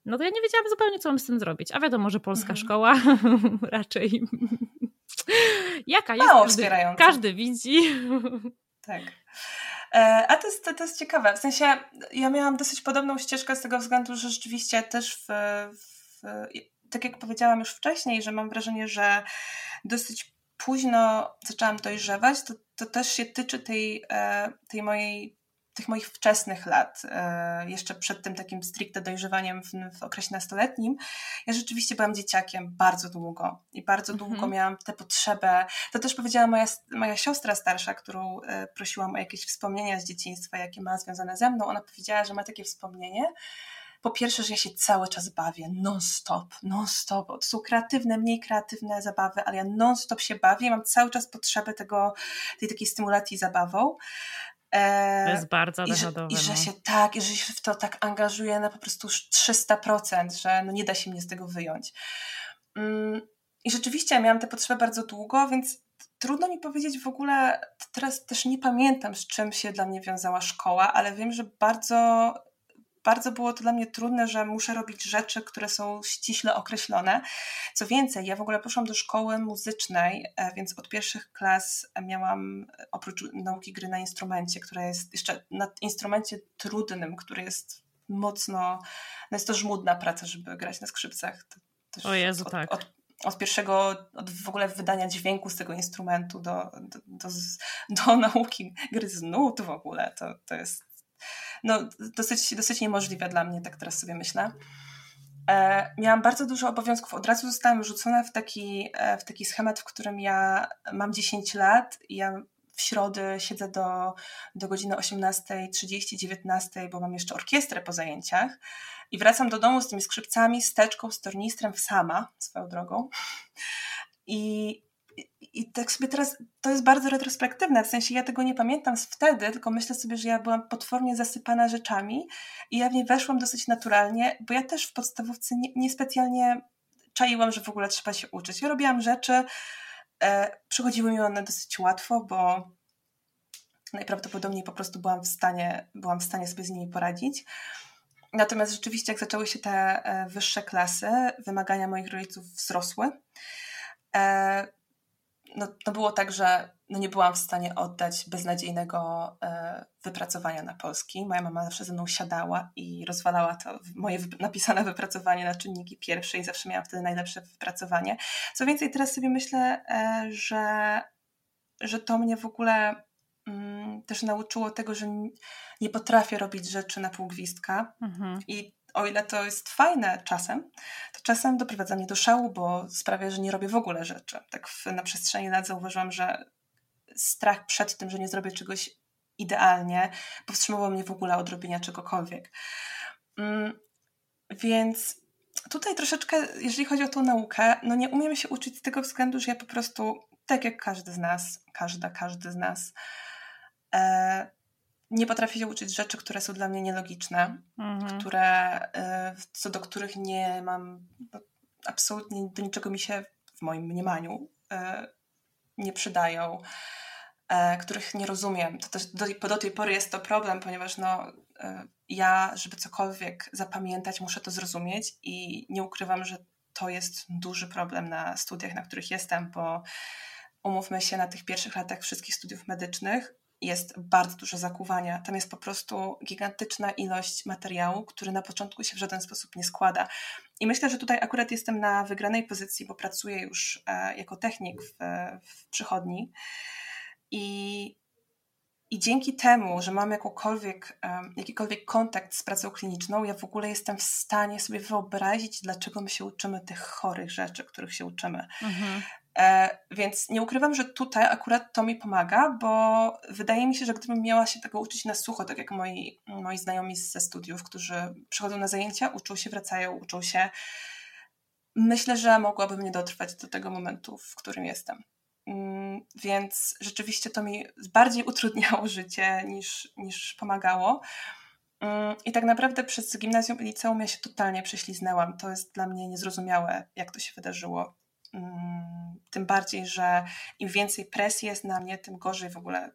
no to ja nie wiedziałam zupełnie, co mam z tym zrobić. A wiadomo, że polska mhm. szkoła [laughs] raczej [laughs] jaka jest, Mało każdy, każdy widzi. Tak. E, a to jest, to, jest ciekawe. W sensie ja miałam dosyć podobną ścieżkę z tego względu, że rzeczywiście też w, w tak jak powiedziałam już wcześniej, że mam wrażenie, że dosyć późno zaczęłam dojrzewać, to, to też się tyczy tej, e, tej mojej tych moich wczesnych lat, e, jeszcze przed tym takim stricte dojrzewaniem w, w okresie nastoletnim, ja rzeczywiście byłam dzieciakiem bardzo długo i bardzo mhm. długo miałam tę potrzebę. To też powiedziała moja, moja siostra starsza, którą e, prosiłam o jakieś wspomnienia z dzieciństwa, jakie ma związane ze mną. Ona powiedziała, że ma takie wspomnienie, po pierwsze, że ja się cały czas bawię, non-stop, non-stop. To są kreatywne, mniej kreatywne zabawy, ale ja non-stop się bawię, mam cały czas potrzebę tego, tej takiej stymulacji zabawą. E, to jest bardzo I że, I że no. się tak, i że się w to tak angażuje na po prostu 300%, że no nie da się mnie z tego wyjąć. Mm, I rzeczywiście miałam tę potrzebę bardzo długo, więc trudno mi powiedzieć w ogóle, teraz też nie pamiętam z czym się dla mnie wiązała szkoła, ale wiem, że bardzo bardzo było to dla mnie trudne, że muszę robić rzeczy, które są ściśle określone. Co więcej, ja w ogóle poszłam do szkoły muzycznej, e, więc od pierwszych klas miałam e, oprócz nauki gry na instrumencie, która jest jeszcze na instrumencie trudnym, który jest mocno, no jest to żmudna praca, żeby grać na skrzypcach. o Jezu, od, tak. Od, od pierwszego, od w ogóle wydania dźwięku z tego instrumentu do, do, do, do [laughs] nauki gry z nut w ogóle, to, to jest no, dosyć, dosyć niemożliwe dla mnie, tak teraz sobie myślę. E, miałam bardzo dużo obowiązków. Od razu zostałam rzucona w taki, e, w taki schemat, w którym ja mam 10 lat i ja w środę siedzę do, do godziny 18.30, 19, bo mam jeszcze orkiestrę po zajęciach. I wracam do domu z tymi skrzypcami, steczką, z tornistrem sama, swoją drogą. I, i tak sobie teraz, to jest bardzo retrospektywne, w sensie ja tego nie pamiętam z wtedy, tylko myślę sobie, że ja byłam potwornie zasypana rzeczami i ja w nie weszłam dosyć naturalnie, bo ja też w podstawówce nie, niespecjalnie czaiłam, że w ogóle trzeba się uczyć. Ja robiłam rzeczy, e, przychodziły mi one dosyć łatwo, bo najprawdopodobniej po prostu byłam w stanie, byłam w stanie sobie z nimi poradzić. Natomiast rzeczywiście, jak zaczęły się te e, wyższe klasy, wymagania moich rodziców wzrosły. E, no, no było tak, że no nie byłam w stanie oddać beznadziejnego e, wypracowania na polski. Moja mama zawsze ze mną siadała i rozwalała to moje napisane wypracowanie na czynniki pierwsze i zawsze miałam wtedy najlepsze wypracowanie. Co więcej, teraz sobie myślę, e, że, że to mnie w ogóle mm, też nauczyło tego, że nie potrafię robić rzeczy na pół gwizdka mhm. i o ile to jest fajne czasem, to czasem doprowadza mnie do szału, bo sprawia, że nie robię w ogóle rzeczy. Tak w, na przestrzeni lat zauważyłam, że strach przed tym, że nie zrobię czegoś idealnie, powstrzymywał mnie w ogóle od robienia czegokolwiek. Mm, więc tutaj troszeczkę, jeżeli chodzi o tą naukę, no nie umiem się uczyć z tego względu, że ja po prostu, tak jak każdy z nas, każda, każdy z nas, e, nie potrafię się uczyć rzeczy, które są dla mnie nielogiczne, mhm. które, e, co do których nie mam no, absolutnie do niczego mi się w moim mniemaniu e, nie przydają, e, których nie rozumiem. To też do, do tej pory jest to problem, ponieważ no, ja, żeby cokolwiek zapamiętać, muszę to zrozumieć i nie ukrywam, że to jest duży problem na studiach, na których jestem, bo umówmy się, na tych pierwszych latach wszystkich studiów medycznych jest bardzo dużo zakuwania. Tam jest po prostu gigantyczna ilość materiału, który na początku się w żaden sposób nie składa. I myślę, że tutaj akurat jestem na wygranej pozycji, bo pracuję już e, jako technik w, w przychodni. I, I dzięki temu, że mam jakąkolwiek, jakikolwiek kontakt z pracą kliniczną, ja w ogóle jestem w stanie sobie wyobrazić, dlaczego my się uczymy tych chorych rzeczy, których się uczymy. Mhm. E, więc nie ukrywam, że tutaj akurat to mi pomaga, bo wydaje mi się, że gdybym miała się tego uczyć na sucho, tak jak moi, moi znajomi ze studiów, którzy przychodzą na zajęcia, uczą się, wracają, uczą się, myślę, że mogłabym nie dotrwać do tego momentu, w którym jestem. Mm, więc rzeczywiście to mi bardziej utrudniało [laughs] życie niż, niż pomagało. Mm, I tak naprawdę przez gimnazjum i liceum ja się totalnie prześliznęłam. To jest dla mnie niezrozumiałe, jak to się wydarzyło. Mm, tym bardziej, że im więcej presji jest na mnie, tym gorzej w ogóle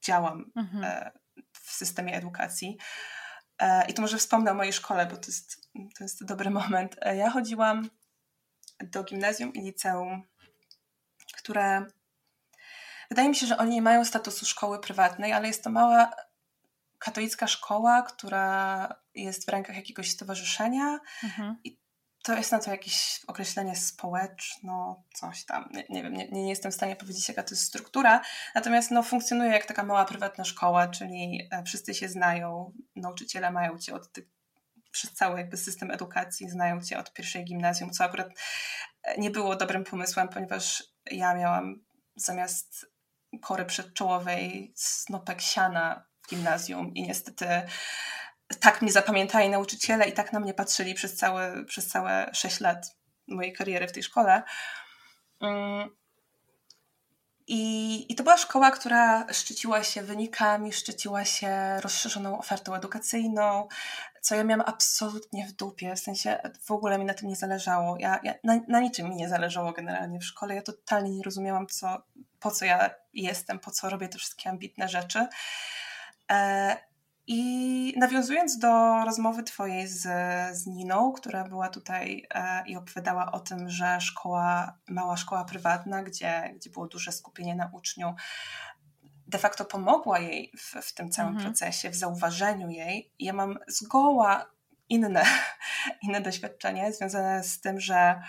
działam mhm. E, w systemie edukacji. E, I to może wspomnę o mojej szkole, bo to jest, to jest dobry moment. E, ja chodziłam do gimnazjum i liceum, które wydaje mi się, że oni nie mają statusu szkoły prywatnej, ale jest to mała katolicka szkoła, która jest w rękach jakiegoś stowarzyszenia mhm. i to jest na to jakieś określenie społeczno, coś tam. Nie, nie wiem, nie, nie, jestem w stanie powiedzieć, jaka to jest struktura. Natomiast no, funkcjonuje jak taka mała prywatna szkoła, czyli e, wszyscy się znają, nauczyciele mają cię od przez cały jakby system edukacji, znają cię od pierwszej gimnazjum, co akurat e, nie było dobrym pomysłem, ponieważ ja miałam zamiast kory przedczołowej snopek siana w gimnazjum i niestety tak mnie zapamiętali nauczyciele i tak na mnie patrzyli przez całe, przez całe 6 lat mojej kariery w tej szkole. Mm. I, I to była szkoła, która szczyciła się wynikami, szczyciła się rozszerzoną ofertą edukacyjną, co ja miałam absolutnie w dupie, w sensie w ogóle mi na tym nie zależało. Ja, ja na, na, niczym mi nie zależało generalnie w szkole. Ja totalnie nie rozumiałam, co, po co ja jestem, po co robię te wszystkie ambitne rzeczy. E, i nawiązując do rozmowy Twojej z, z Niną, która była tutaj e, i opowiadała o tym, że szkoła, mała szkoła prywatna, gdzie, gdzie było duże skupienie na uczniu, de facto pomogła jej w, w tym całym mhm. procesie, w zauważeniu jej. Ja mam zgoła inne, [laughs] inne doświadczenie związane z tym, że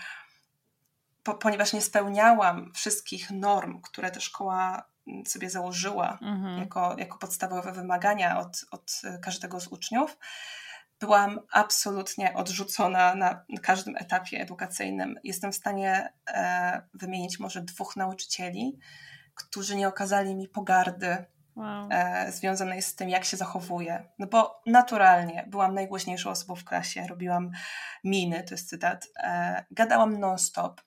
po, ponieważ nie spełniałam wszystkich norm, które ta szkoła sobie założyła mhm. jako, jako podstawowe wymagania od, od każdego z uczniów, byłam absolutnie odrzucona na każdym etapie edukacyjnym. Jestem w stanie e, wymienić może dwóch nauczycieli, którzy nie okazali mi pogardy wow. e, związanej z tym, jak się zachowuje. No bo naturalnie byłam najgłośniejszą osobą w klasie, robiłam miny, to jest cytat, e, gadałam non-stop.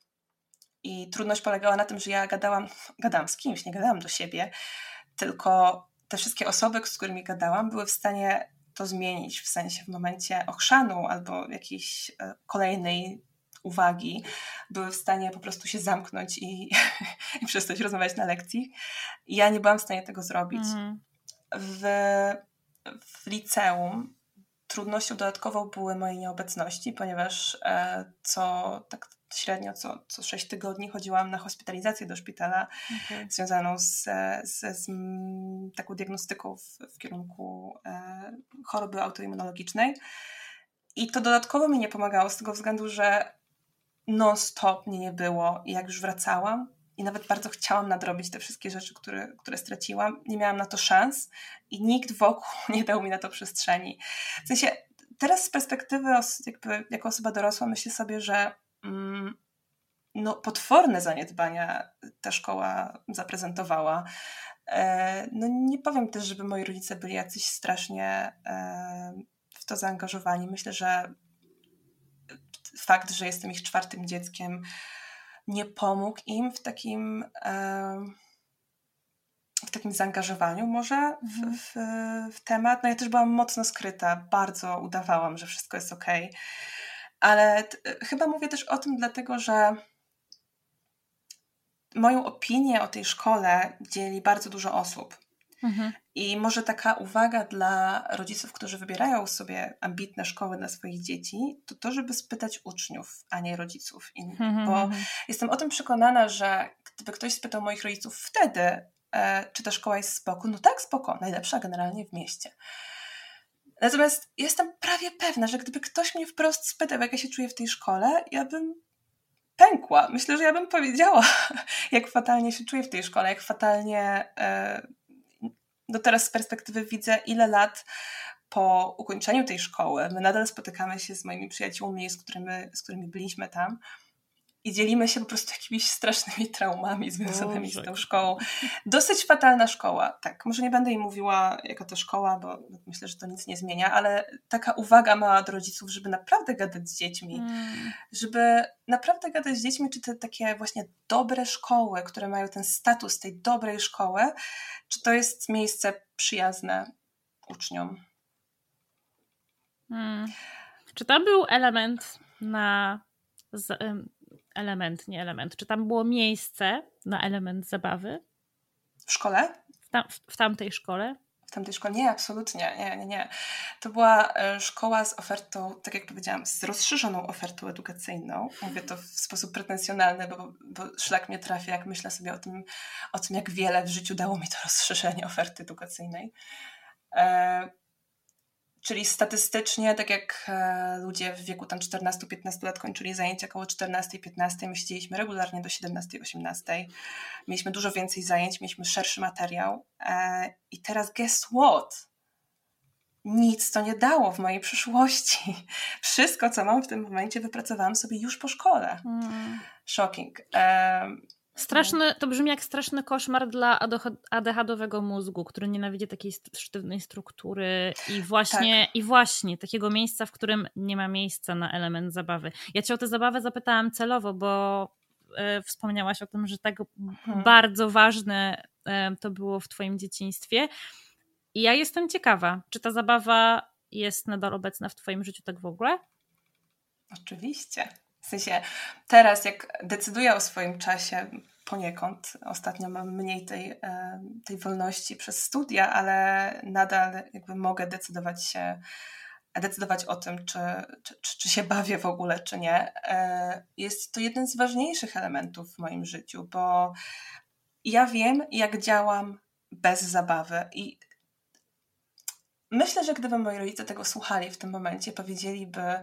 I trudność polegała na tym, że ja gadałam, [laughs] gadałam z kimś, nie gadałam do siebie, tylko te wszystkie osoby, z którymi gadałam, były w stanie to zmienić, w sensie w momencie ochrzanu albo jakiejś e, kolejnej uwagi, były w stanie po prostu się zamknąć i, [laughs] i przestać rozmawiać na lekcji. ja nie byłam w stanie tego zrobić. Mhm. W, w liceum trudnością dodatkową były moje nieobecności, ponieważ e, co tak średnio co, co 6 tygodni chodziłam na hospitalizację do szpitala okay. związaną z, z, z, taką diagnostyką w, w kierunku e, choroby autoimmunologicznej. I to dodatkowo mi nie pomagało z tego względu, że non-stop mnie nie było i jak już wracałam i nawet bardzo chciałam nadrobić te wszystkie rzeczy, które, które straciłam, nie miałam na to szans i nikt wokół [laughs] nie dał mi na to przestrzeni. W sensie teraz z perspektywy jakby jako osoba dorosła myślę sobie, że mm, no, potworne zaniedbania ta szkoła zaprezentowała. E, no nie powiem też, żeby moi rodzice byli jacyś strasznie e, w to zaangażowani. Myślę, że fakt, że jestem ich czwartym dzieckiem, nie pomógł im w takim, w takim zaangażowaniu może w, mhm. w, w, temat. No ja też byłam mocno skryta, bardzo udawałam, że wszystko jest ok. Ale chyba mówię też o tym dlatego, że moją opinię o tej szkole dzieli bardzo dużo osób. Mhm. I może taka uwaga dla rodziców, którzy wybierają sobie ambitne szkoły dla swoich dzieci, to to, żeby spytać uczniów, a nie rodziców innych. Mhm. Bo mhm. jestem o tym przekonana, że gdyby ktoś spytał moich rodziców wtedy, e, czy ta szkoła jest spoko, no tak, spoko, najlepsza generalnie w mieście. Natomiast jestem prawie pewna, że gdyby ktoś mnie wprost spytał, jak ja się czuję w tej szkole, ja bym pękła. Myślę, że ja bym powiedziała, [laughs] jak fatalnie się czuję w tej szkole, jak fatalnie e, no teraz z perspektywy widzę, ile lat po ukończeniu tej szkoły my nadal spotykamy się z moimi przyjaciółmi, z którymi, z którymi byliśmy tam i dzielimy się po prostu jakimiś strasznymi traumami związanymi Boże. z tą szkołą. Dosyć fatalna szkoła, tak. Może nie będę jej mówiła, jaka to szkoła, bo myślę, że to nic nie zmienia, ale taka uwaga mała do rodziców, żeby naprawdę gadać z dziećmi, hmm. żeby naprawdę gadać z dziećmi, czy te takie właśnie dobre szkoły, które mają ten status tej dobrej szkoły, czy to jest miejsce przyjazne uczniom. Hmm. Czy tam był element na element, nie element. Czy tam było miejsce na element zabawy? W szkole? W, tam, w, w tamtej szkole? W tamtej szkole? Nie, absolutnie. Nie, nie, nie. To była e, szkoła z ofertą, tak jak powiedziałam, z rozszerzoną ofertą edukacyjną. Mówię to w sposób pretensjonalny, bo, bo szlak mnie trafia, jak myślę sobie o tym, o tym, jak wiele w życiu dało mi to rozszerzenie oferty edukacyjnej. E, Czyli statystycznie, tak jak e, ludzie w wieku tam 14-15 lat kończyli zajęcia około 14-15, my siedzieliśmy regularnie do 17-18. Mieliśmy dużo więcej zajęć, mieliśmy szerszy materiał. E, I teraz guess what? Nic to nie dało w mojej przyszłości. [laughs] Wszystko, co mam w tym momencie, wypracowałam sobie już po szkole. Mm. Shocking. Straszny, to brzmi jak straszny koszmar dla ADHD-owego mózgu, który nienawidzi takiej sztywnej struktury i właśnie, tak. i właśnie takiego miejsca, w którym nie ma miejsca na element zabawy. Ja cię o tę zabawę zapytałam celowo, bo e, wspomniałaś o tym, że tak hmm. bardzo ważne e, to było w twoim dzieciństwie. I ja jestem ciekawa, czy ta zabawa jest nadal obecna w twoim życiu tak w ogóle? Oczywiście. W sensie teraz, jak decyduję o swoim czasie, poniekąd, ostatnio mam mniej tej, e, tej wolności przez studia, ale nadal jakby mogę decydować się, decydować o tym, czy, czy, czy się bawię w ogóle, czy nie. E, jest to jeden z ważniejszych elementów w moim życiu, bo ja wiem, jak działam bez zabawy i myślę, że gdyby moi rodzice tego słuchali w tym momencie, powiedzieliby,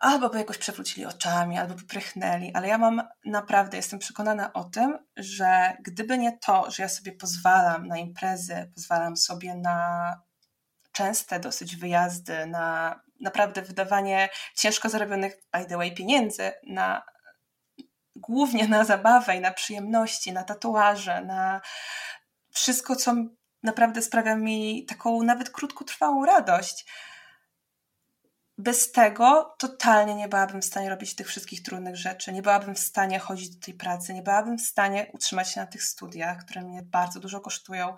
albo by jakoś przewrócili oczami, albo by prychnęli, ale ja mam naprawdę, jestem przekonana o tym, że gdyby nie to, że ja sobie pozwalam na imprezy, pozwalam sobie na częste dosyć wyjazdy, na naprawdę wydawanie ciężko zarobionych, by the way, pieniędzy, na głównie na zabawę i na przyjemności, na tatuaże, na wszystko, co naprawdę sprawia mi taką nawet krótkotrwałą radość. Bez tego totalnie nie byłabym w stanie robić tych wszystkich trudnych rzeczy, nie byłabym w stanie chodzić do tej pracy, nie byłabym w stanie utrzymać się na tych studiach, które mnie bardzo dużo kosztują.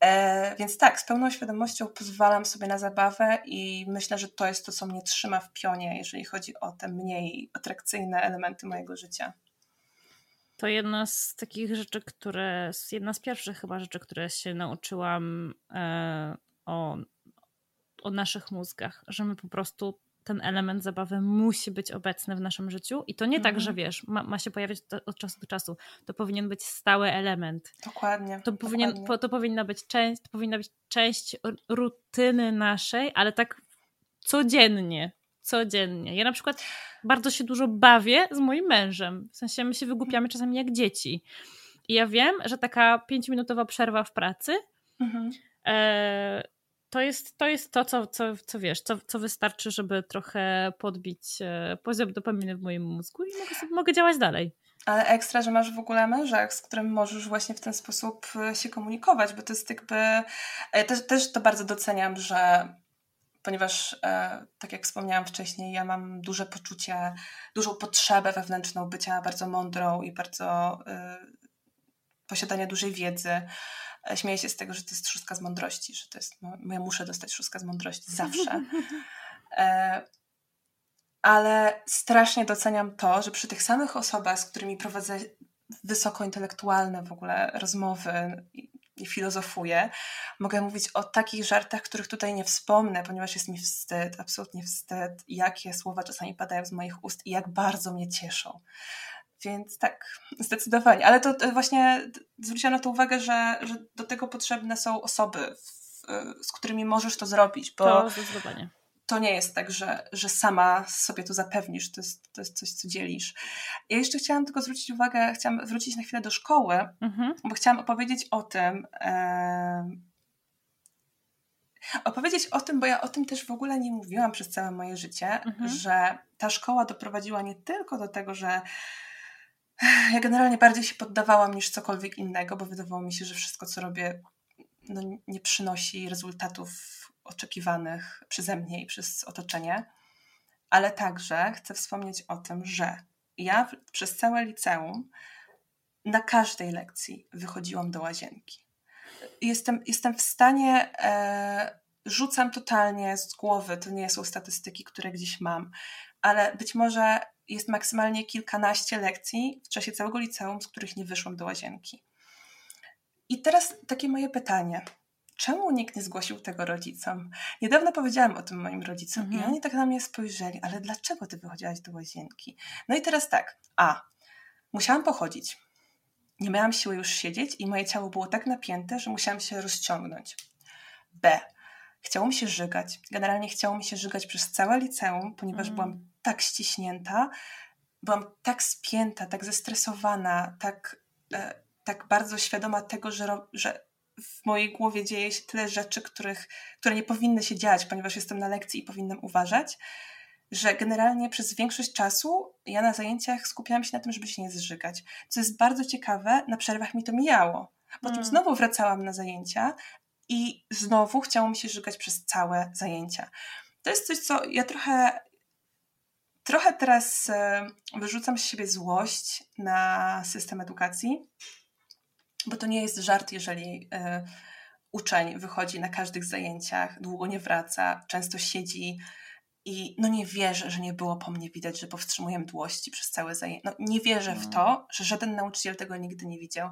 E, więc tak, z pełną świadomością pozwalam sobie na zabawę i myślę, że to jest to, co mnie trzyma w pionie, jeżeli chodzi o te mniej atrakcyjne elementy mojego życia. To jedna z takich rzeczy, które, jedna z pierwszych chyba rzeczy, które się nauczyłam e, o, o naszych mózgach, że my po prostu ten element zabawy musi być obecny w naszym życiu i to nie tak, że mhm. wiesz, ma, ma się pojawiać od czasu do czasu. To powinien być stały element. Dokładnie. To, powinien, dokładnie. Po, to powinna być część, to powinna być część rutyny naszej, ale tak codziennie. Codziennie. Ja na przykład bardzo się dużo bawię z moim mężem. W sensie my się wygłupiamy czasami jak dzieci. I ja wiem, że taka pięciominutowa przerwa w pracy mhm. e, to jest to, jest to co, co, co wiesz, co, co wystarczy, żeby trochę podbić e, poziom dopaminy w moim mózgu i mogę, mogę działać dalej. Ale ekstra, że masz w ogóle męża, z którym możesz właśnie w ten sposób e, się komunikować, bo to jest jakby. E, też, też to bardzo doceniam, że ponieważ, tak jak wspomniałam wcześniej, ja mam duże poczucie, dużą potrzebę wewnętrzną bycia bardzo mądrą i bardzo posiadania dużej wiedzy. E, śmieję się z tego, że to jest szóstka z mądrości, że to jest, no, ja muszę dostać szóstka z mądrości zawsze. [laughs] E, ale strasznie doceniam to, że przy tych samych osobach, z którymi prowadzę wysokointelektualne w ogóle rozmowy i filozofuję, mogę mówić o takich żartach, których tutaj nie wspomnę, ponieważ jest mi wstyd, absolutnie wstyd, jakie słowa czasami padają z moich ust i jak bardzo mnie cieszą. Więc tak, zdecydowanie. Ale to właśnie zwróciłam na to uwagę, że, że do tego potrzebne są osoby, w, z którymi możesz to zrobić, bo to, zdecydowanie. to nie jest tak, że, że sama sobie to zapewnisz, to jest, to jest coś, co dzielisz. Ja jeszcze chciałam tylko zwrócić uwagę, chciałam wrócić na chwilę do szkoły, mhm. bo chciałam opowiedzieć o tym, e, opowiedzieć o tym, bo ja o tym też w ogóle nie mówiłam przez całe moje życie, mhm. że ta szkoła doprowadziła nie tylko do tego, że ja generalnie bardziej się poddawałam niż cokolwiek innego, bo wydawało mi się, że wszystko, co robię, no, nie przynosi rezultatów oczekiwanych przeze mnie i przez otoczenie. Ale także chcę wspomnieć o tym, że ja przez całe liceum na każdej lekcji wychodziłam do łazienki. Jestem, jestem w stanie, e, rzucam totalnie z głowy, to nie są statystyki, które gdzieś mam, ale być może jest maksymalnie kilkanaście lekcji w czasie całego liceum, z których nie wyszłam do łazienki. I teraz takie moje pytanie. Czemu nikt nie zgłosił tego rodzicom? Niedawno powiedziałam o tym moim rodzicom mhm. i oni tak na mnie spojrzeli, ale dlaczego ty wychodziłaś do łazienki? No i teraz tak, a, musiałam pochodzić. Nie miałam siły już siedzieć i moje ciało było tak napięte, że musiałam się rozciągnąć. B. Chciało mi się żygać. Generalnie chciało mi się żygać przez całe liceum, ponieważ mm. byłam tak ściśnięta, byłam tak spięta, tak zestresowana, tak, e, tak bardzo świadoma tego, że, że w mojej głowie dzieje się tyle rzeczy, których, które nie powinny się dziać, ponieważ jestem na lekcji i powinnam uważać, że generalnie przez większość czasu ja na zajęciach skupiałam się na tym, żeby się nie zżygać. Co jest bardzo ciekawe, na przerwach mi to mijało. Potem mm. znowu wracałam na zajęcia i znowu chciało mi się żygać przez całe zajęcia. To jest coś, co ja trochę Trochę teraz e, wyrzucam z siebie złość na system edukacji, bo to nie jest żart, jeżeli e, uczeń wychodzi na każdych zajęciach, długo nie wraca, często siedzi i no nie wierzę, że nie było po mnie widać, że powstrzymuję mdłości przez całe zajęcie. No nie wierzę w to, mm. że żaden nauczyciel tego nigdy nie widział.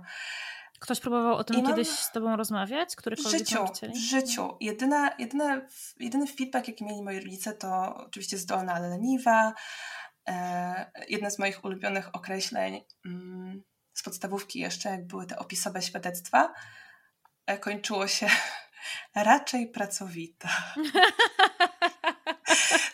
Ktoś próbował o tym kiedyś z tobą rozmawiać? W życiu, w życiu. Jedyna, jedyna, jedyny feedback, jaki mieli moi rodzice, to oczywiście zdolna, ale leniwa. E, jedne z moich ulubionych określeń mm, z podstawówki jeszcze, jak były te opisowe świadectwa, e, kończyło się [laughs] raczej pracowita. [laughs]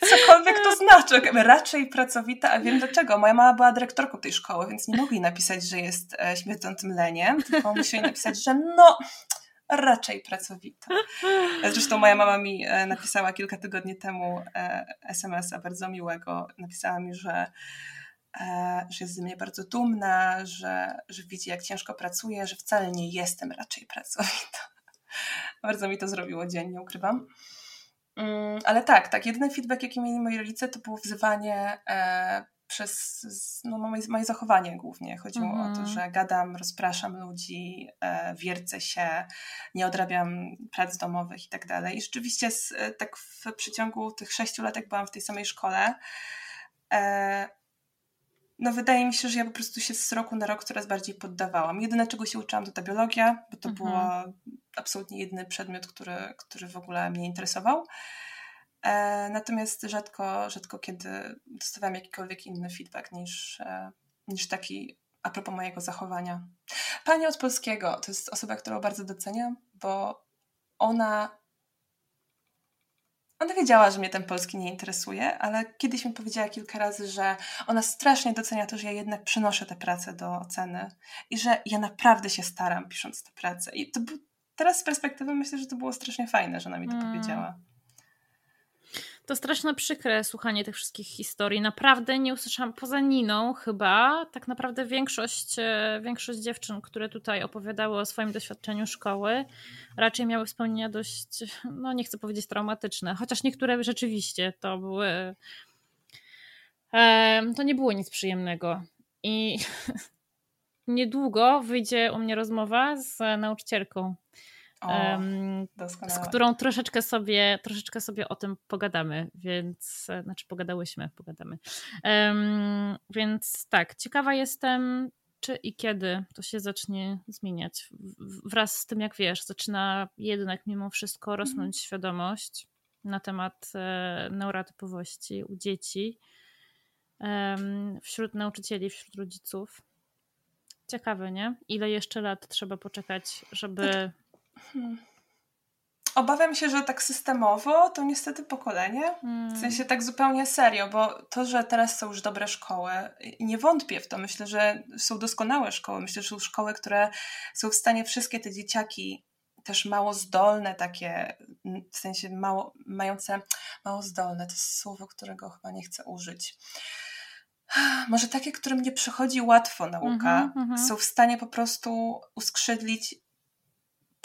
Cokolwiek to znaczy, raczej pracowita, a wiem dlaczego. Moja mama była dyrektorką tej szkoły, więc nie mogli napisać, że jest e, śmierdzącym leniem, tylko musieli napisać, że no, raczej pracowita. Zresztą moja mama mi e, napisała kilka tygodni temu e, SMS-a bardzo miłego. Napisała mi, że że jest ze mnie bardzo dumna, że, że widzi, jak ciężko pracuję, że wcale nie jestem raczej pracowita. Bardzo mi to zrobiło dzień, nie ukrywam. Um, ale tak, tak, jedyny feedback, jaki mieli moi rodzice, to było wzywanie e, przez no, moje, moje zachowanie głównie. Chodziło mm o to, mhm. że gadam, rozpraszam ludzi, e, wiercę się, nie odrabiam prac domowych i tak dalej. I rzeczywiście z, e, tak w przeciągu tych sześciu lat, jak byłam w tej samej szkole, e, no wydaje mi się, że ja po prostu się z roku na rok coraz bardziej poddawałam. Jedyne, czego się uczyłam, to ta biologia, bo to -hmm. było absolutnie jedyny przedmiot, który, który w ogóle mnie interesował. E, natomiast rzadko, rzadko kiedy dostawałam jakikolwiek inny feedback niż, e, niż taki a propos mojego zachowania. Pani od polskiego to jest osoba, którą bardzo doceniam, bo ona ona wiedziała, że mnie ten polski nie interesuje, ale kiedyś mi powiedziała kilka razy, że ona strasznie docenia to, że ja jednak przynoszę tę pracę do oceny i że ja naprawdę się staram pisząc tę pracę. I to teraz z perspektywy myślę, że to było strasznie fajne, że ona mi to hmm. powiedziała. To strasznie przykre słuchanie tych wszystkich historii. Naprawdę nie usłyszałam, poza Niną chyba, tak naprawdę większość, e, większość dziewczyn, które tutaj opowiadały o swoim doświadczeniu szkoły, raczej miały wspomnienia dość, no nie chcę powiedzieć traumatyczne, chociaż niektóre rzeczywiście to były, e, to nie było nic przyjemnego. I [laughs] niedługo wyjdzie u mnie rozmowa z nauczycielką o, z którą troszeczkę sobie, troszeczkę sobie o tym pogadamy, więc znaczy pogadałyśmy, pogadamy. Um, więc tak, ciekawa jestem, czy i kiedy to się zacznie zmieniać. Wraz z tym, jak wiesz, zaczyna jednak mimo wszystko mhm. rosnąć świadomość na temat e, neurotypowości u dzieci, wśród nauczycieli, wśród rodziców. Ciekawe, nie? Ile jeszcze lat trzeba poczekać, żeby znaczy, Hmm. Obawiam się, że tak systemowo to niestety pokolenie. Hmm. W sensie tak zupełnie serio, bo to, że teraz są już dobre szkoły, nie wątpię w to. Myślę, że są doskonałe szkoły. Myślę, że są szkoły, które są w stanie wszystkie te dzieciaki też mało zdolne takie, w sensie mało, mające mało zdolne, to jest słowo, którego chyba nie chcę użyć. [sighs] Może takie, którym nie przychodzi łatwo nauka, mm -hmm, są w stanie po prostu uskrzydlić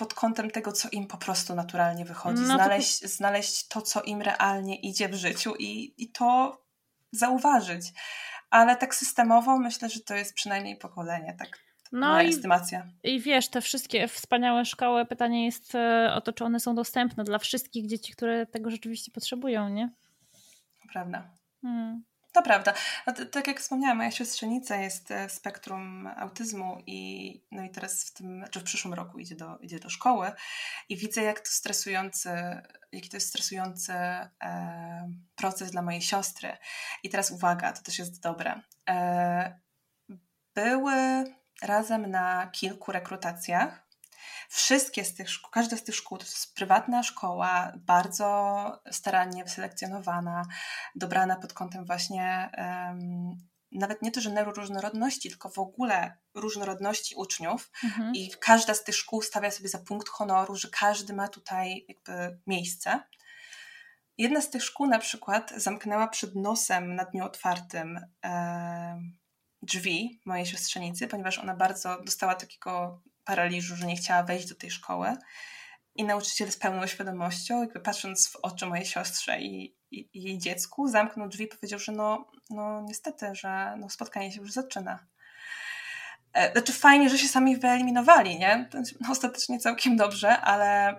pod kątem tego, co im po prostu naturalnie wychodzi. No znaleźć, to... znaleźć to, co im realnie idzie w życiu i, i to zauważyć. Ale tak systemowo myślę, że to jest przynajmniej pokolenie, tak. No moja i, estymacja. I wiesz, te wszystkie wspaniałe szkoły, pytanie jest e, o to, czy one są dostępne dla wszystkich dzieci, które tego rzeczywiście potrzebują, nie? Prawda. Hmm. To prawda. Tak jak wspomniałam, moja siostrzenica jest w e, spektrum autyzmu i, no i teraz w tym, czy w przyszłym roku idzie do, idzie do szkoły i widzę, jak to stresujący, jaki to jest stresujący e, proces dla mojej siostry. I teraz uwaga, to też jest dobre. E, były razem na kilku rekrutacjach Wszystkie z tych szkół, każda z tych szkół to jest prywatna szkoła, bardzo starannie wyselekcjonowana, dobrana pod kątem właśnie um, nawet nie to, że neuroróżnorodności, tylko w ogóle różnorodności uczniów mhm. i każda z tych szkół stawia sobie za punkt honoru, że każdy ma tutaj jakby miejsce. Jedna z tych szkół na przykład zamknęła przed nosem na dniu otwartym e, drzwi mojej siostrzenicy, ponieważ ona bardzo dostała takiego paraliżu, że nie chciała wejść do tej szkoły. I nauczyciel z pełną świadomością, jakby patrząc w oczy mojej siostrze i, i, i jej dziecku, zamknął drzwi i powiedział, że no, no niestety, że no, spotkanie się już zaczyna. E, znaczy fajnie, że się sami wyeliminowali, nie? No, ostatecznie całkiem dobrze, ale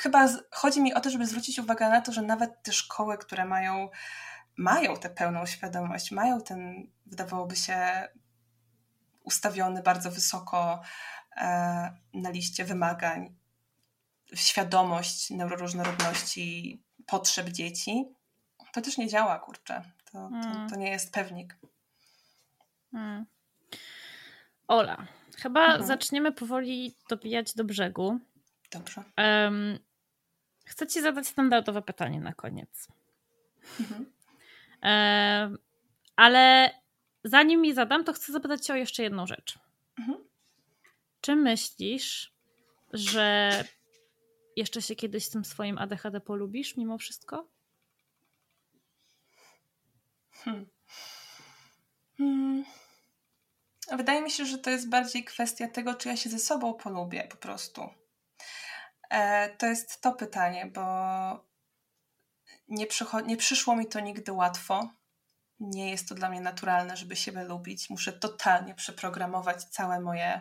chyba chodzi mi o to, żeby zwrócić uwagę na to, że nawet te szkoły, które mają, mają tę pełną świadomość, mają ten, wydawałoby się, ustawiony bardzo wysoko e, na liście wymagań, świadomość neuroróżnorodności, potrzeb dzieci, to też nie działa, kurczę. To, to, hmm. to nie jest pewnik. Hmm. Ola, chyba mhm. zaczniemy powoli dobijać do brzegu. Dobrze. Um, chcę Ci zadać standardowe pytanie na koniec. Mhm. Um, ale zanim mi zadam, to chcę zapytać Cię o jeszcze jedną rzecz. Mhm. Czy myślisz, że jeszcze się kiedyś z tym swoim ADHD polubisz mimo wszystko? Hmm. Hmm. Wydaje mi się, że to jest bardziej kwestia tego, czy ja się ze sobą polubię po prostu. E, to jest to pytanie, bo nie, nie przyszło mi to nigdy łatwo. Nie jest to dla mnie naturalne, żeby siebie lubić. Muszę totalnie przeprogramować całe moje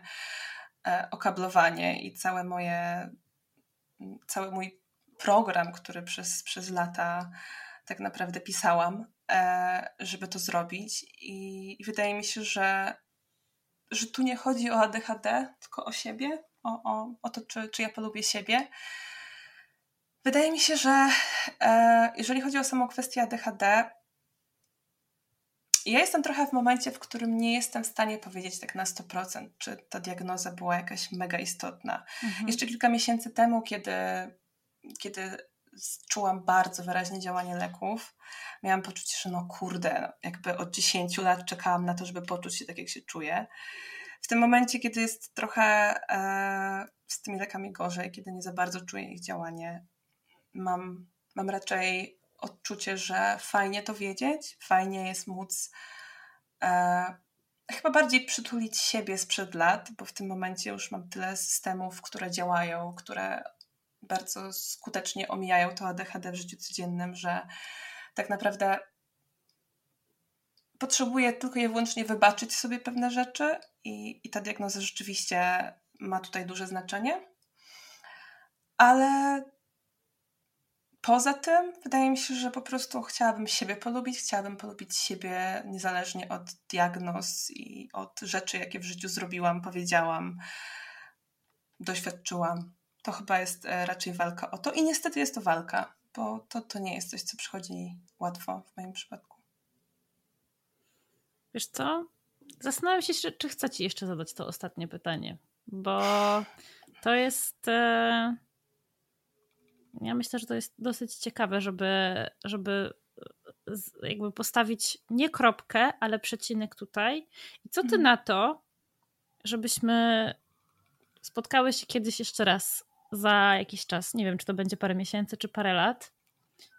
e, okablowanie i całe moje, cały mój program, który przez, przez lata tak naprawdę pisałam, e, żeby to zrobić. I, i wydaje mi się, że, że tu nie chodzi o ADHD, tylko o siebie, o, o, o to, czy, czy ja polubię siebie. Wydaje mi się, że e, jeżeli chodzi o samą kwestię ADHD, ja jestem trochę w momencie, w którym nie jestem w stanie powiedzieć tak na 100%, czy ta diagnoza była jakaś mega istotna. Mhm. Jeszcze kilka miesięcy temu, kiedy, kiedy czułam bardzo wyraźnie działanie leków, miałam poczucie, że no kurde, no, jakby od 10 lat czekałam na to, żeby poczuć się tak, jak się czuję. W tym momencie, kiedy jest trochę e, z tymi lekami gorzej, kiedy nie za bardzo czuję ich działanie, mam, mam raczej odczucie, że fajnie to wiedzieć, fajnie jest móc e, chyba bardziej przytulić siebie sprzed lat, bo w tym momencie już mam tyle systemów, które działają, które bardzo skutecznie omijają to ADHD w życiu codziennym, że tak naprawdę potrzebuję tylko i wyłącznie wybaczyć sobie pewne rzeczy i, i ta diagnoza rzeczywiście ma tutaj duże znaczenie. Ale poza tym wydaje mi się, że po prostu chciałabym siebie polubić, chciałabym polubić siebie niezależnie od diagnoz i od rzeczy, jakie w życiu zrobiłam, powiedziałam, doświadczyłam. To chyba jest e, raczej walka o to i niestety jest to walka, bo to, to nie jest coś, co przychodzi łatwo w moim przypadku. Wiesz co? Zastanawiam się, czy chcę ci jeszcze zadać to ostatnie pytanie, bo to jest. E, ja myślę, że to jest dosyć ciekawe, żeby, żeby jakby postawić nie kropkę, ale przecinek tutaj. I co ty mhm. na to, żebyśmy spotkały się kiedyś jeszcze raz za jakiś czas, nie wiem, czy to będzie parę miesięcy, czy parę lat,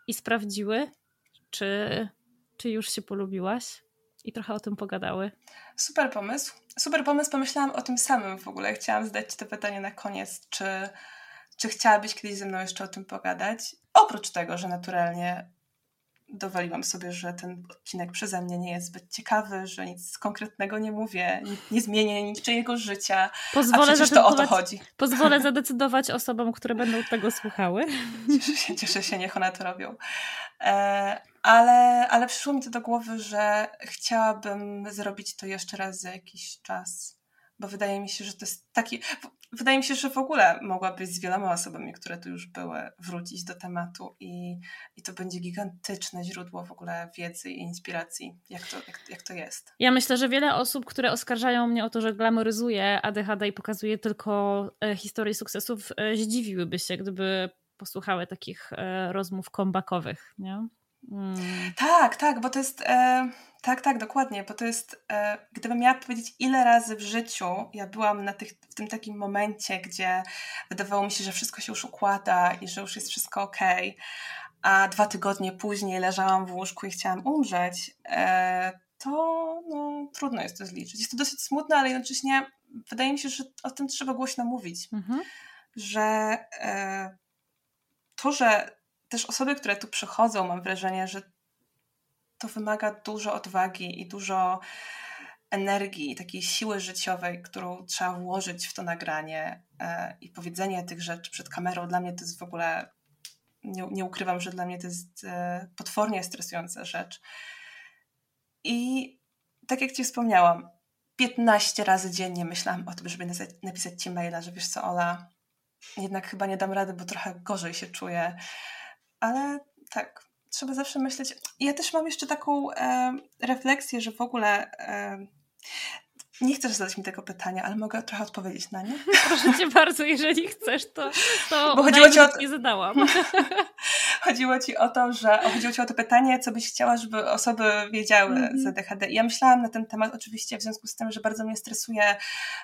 i sprawdziły, czy, czy już się polubiłaś? i trochę o tym pogadały. Super pomysł. Super pomysł. Pomyślałam o tym samym w ogóle. Chciałam zadać Ci to pytanie na koniec, czy, czy chciałabyś kiedyś ze mną jeszcze o tym pogadać? Oprócz tego, że naturalnie dowaliłam sobie, że ten odcinek przeze mnie nie jest zbyt ciekawy, że nic konkretnego nie mówię, nie, nie zmienię niczego życia, pozwolę a to o to chodzi. Pozwolę [laughs] zadecydować osobom, które będą tego słuchały. Cieszę się, cieszę się niech one to robią. E, ale, ale przyszło mi to do głowy, że chciałabym zrobić to jeszcze raz za jakiś czas, bo wydaje mi się, że to jest taki. Wydaje mi się, że w ogóle mogłabyś z wieloma osobami, które tu już były, wrócić do tematu i, i to będzie gigantyczne źródło w ogóle wiedzy i inspiracji, jak to, jak, jak to jest. Ja myślę, że wiele osób, które oskarżają mnie o to, że glamoryzuję ADHD i pokazuję tylko e, historię sukcesów, e, zdziwiłyby się, gdyby posłuchały takich e, rozmów kombakowych, nie? Mm. Tak, tak, bo to jest. E, tak, tak, dokładnie, bo to jest. E, gdybym miała powiedzieć, ile razy w życiu ja byłam na tych, w tym takim momencie, gdzie wydawało mi się, że wszystko się już układa i że już jest wszystko ok, a dwa tygodnie później leżałam w łóżku i chciałam umrzeć, e, to no, trudno jest to zliczyć. Jest to dosyć smutne, ale jednocześnie wydaje mi się, że o tym trzeba głośno mówić. Mhm. Że e, to, że też osoby, które tu przychodzą, mam wrażenie, że to wymaga dużo odwagi i dużo energii, takiej siły życiowej, którą trzeba włożyć w to nagranie e, i powiedzenie tych rzeczy przed kamerą. Dla mnie to jest w ogóle, nie, nie ukrywam, że dla mnie to jest e, potwornie stresująca rzecz. I tak jak Ci wspomniałam, 15 razy dziennie myślałam o tym, żeby napisać Ci maila, że wiesz co, Ola, jednak chyba nie dam rady, bo trochę gorzej się czuję ale tak, trzeba zawsze myśleć. Ja też mam jeszcze taką e, refleksję, że w ogóle e, nie chcesz zadać mi tego pytania, ale mogę trochę odpowiedzieć na nie. [laughs] Proszę cię bardzo, jeżeli chcesz, to, to Bo chodziło ci o to... nie zadałam. [laughs] [laughs] chodziło ci o to, że chodziło ci o to pytanie, co byś chciała, żeby osoby wiedziały mm -hmm. z ADHD. Ja myślałam na ten temat oczywiście w związku z tym, że bardzo mnie stresuje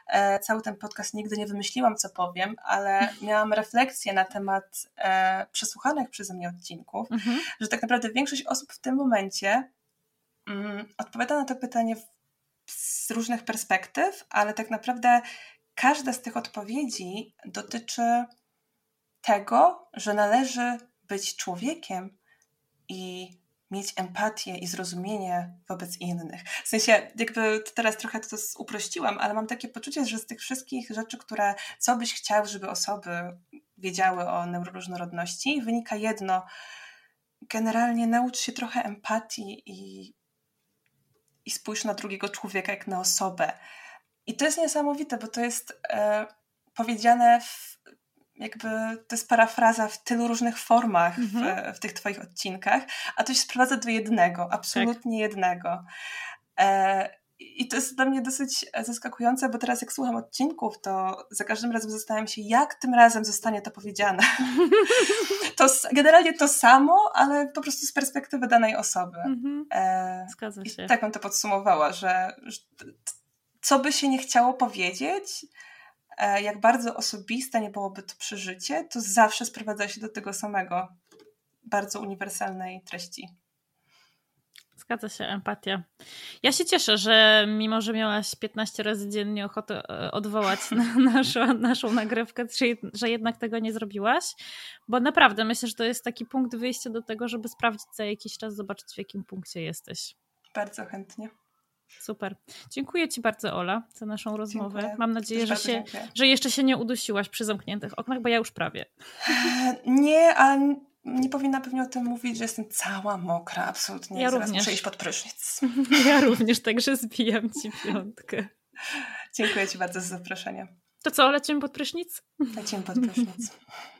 e, cały ten podcast. Nigdy nie wymyśliłam, co powiem, ale [laughs] miałam refleksję na temat e, przesłuchanych przeze mnie odcinków, mm -hmm. że tak naprawdę większość osób w tym momencie mm, odpowiada na to pytanie w z różnych perspektyw, ale tak naprawdę każda z tych odpowiedzi dotyczy tego, że należy być człowiekiem i mieć empatię i zrozumienie wobec innych. W sensie, jakby teraz trochę to uprościłam, ale mam takie poczucie, że z tych wszystkich rzeczy, które co byś chciał, żeby osoby wiedziały o neuroróżnorodności, wynika jedno. Generalnie naucz się trochę empatii i, i spójrz na drugiego człowieka jak na osobę. I to jest niesamowite, bo to jest e, powiedziane w, jakby to jest parafraza w tylu różnych formach w, mhm. w, tych twoich odcinkach, a to się sprowadza do jednego, absolutnie tak. jednego. E, i to jest dla mnie dosyć zaskakujące, bo teraz jak słucham odcinków, to za każdym razem zastanawiam się, jak tym razem zostanie to powiedziane. [laughs] to generalnie to samo, ale po prostu z perspektywy danej osoby. Mhm. E, Zgadza się. I tak bym to podsumowała, że, że co by się nie chciało powiedzieć, jak bardzo osobiste nie byłoby to przeżycie, to zawsze sprowadza się do tego samego bardzo uniwersalnej treści. Zgadza się, empatia. Ja się cieszę, że mimo, że miałaś 15 razy dziennie ochotę e, odwołać na [laughs] naszą, naszą nagrywkę, że jednak tego nie zrobiłaś, bo naprawdę myślę, że to jest taki punkt wyjścia do tego, żeby sprawdzić za jakiś czas, zobaczyć w jakim punkcie jesteś. Bardzo chętnie. Super. Dziękuję Ci bardzo, Ola, za naszą rozmowę. Dziękuję. Mam nadzieję, że, się, że jeszcze się nie udusiłaś przy zamkniętych oknach, bo ja już prawie. [laughs] Nie, ale nie powinna pewnie o tym mówić, że jestem cała mokra, absolutnie. Ja Zaraz również. muszę iść pod prysznic. [laughs] Ja również, także zbijam Ci piątkę. Dziękuję Ci bardzo za zaproszenie. To co, lecimy pod prysznic? Lecimy pod prysznic. [laughs]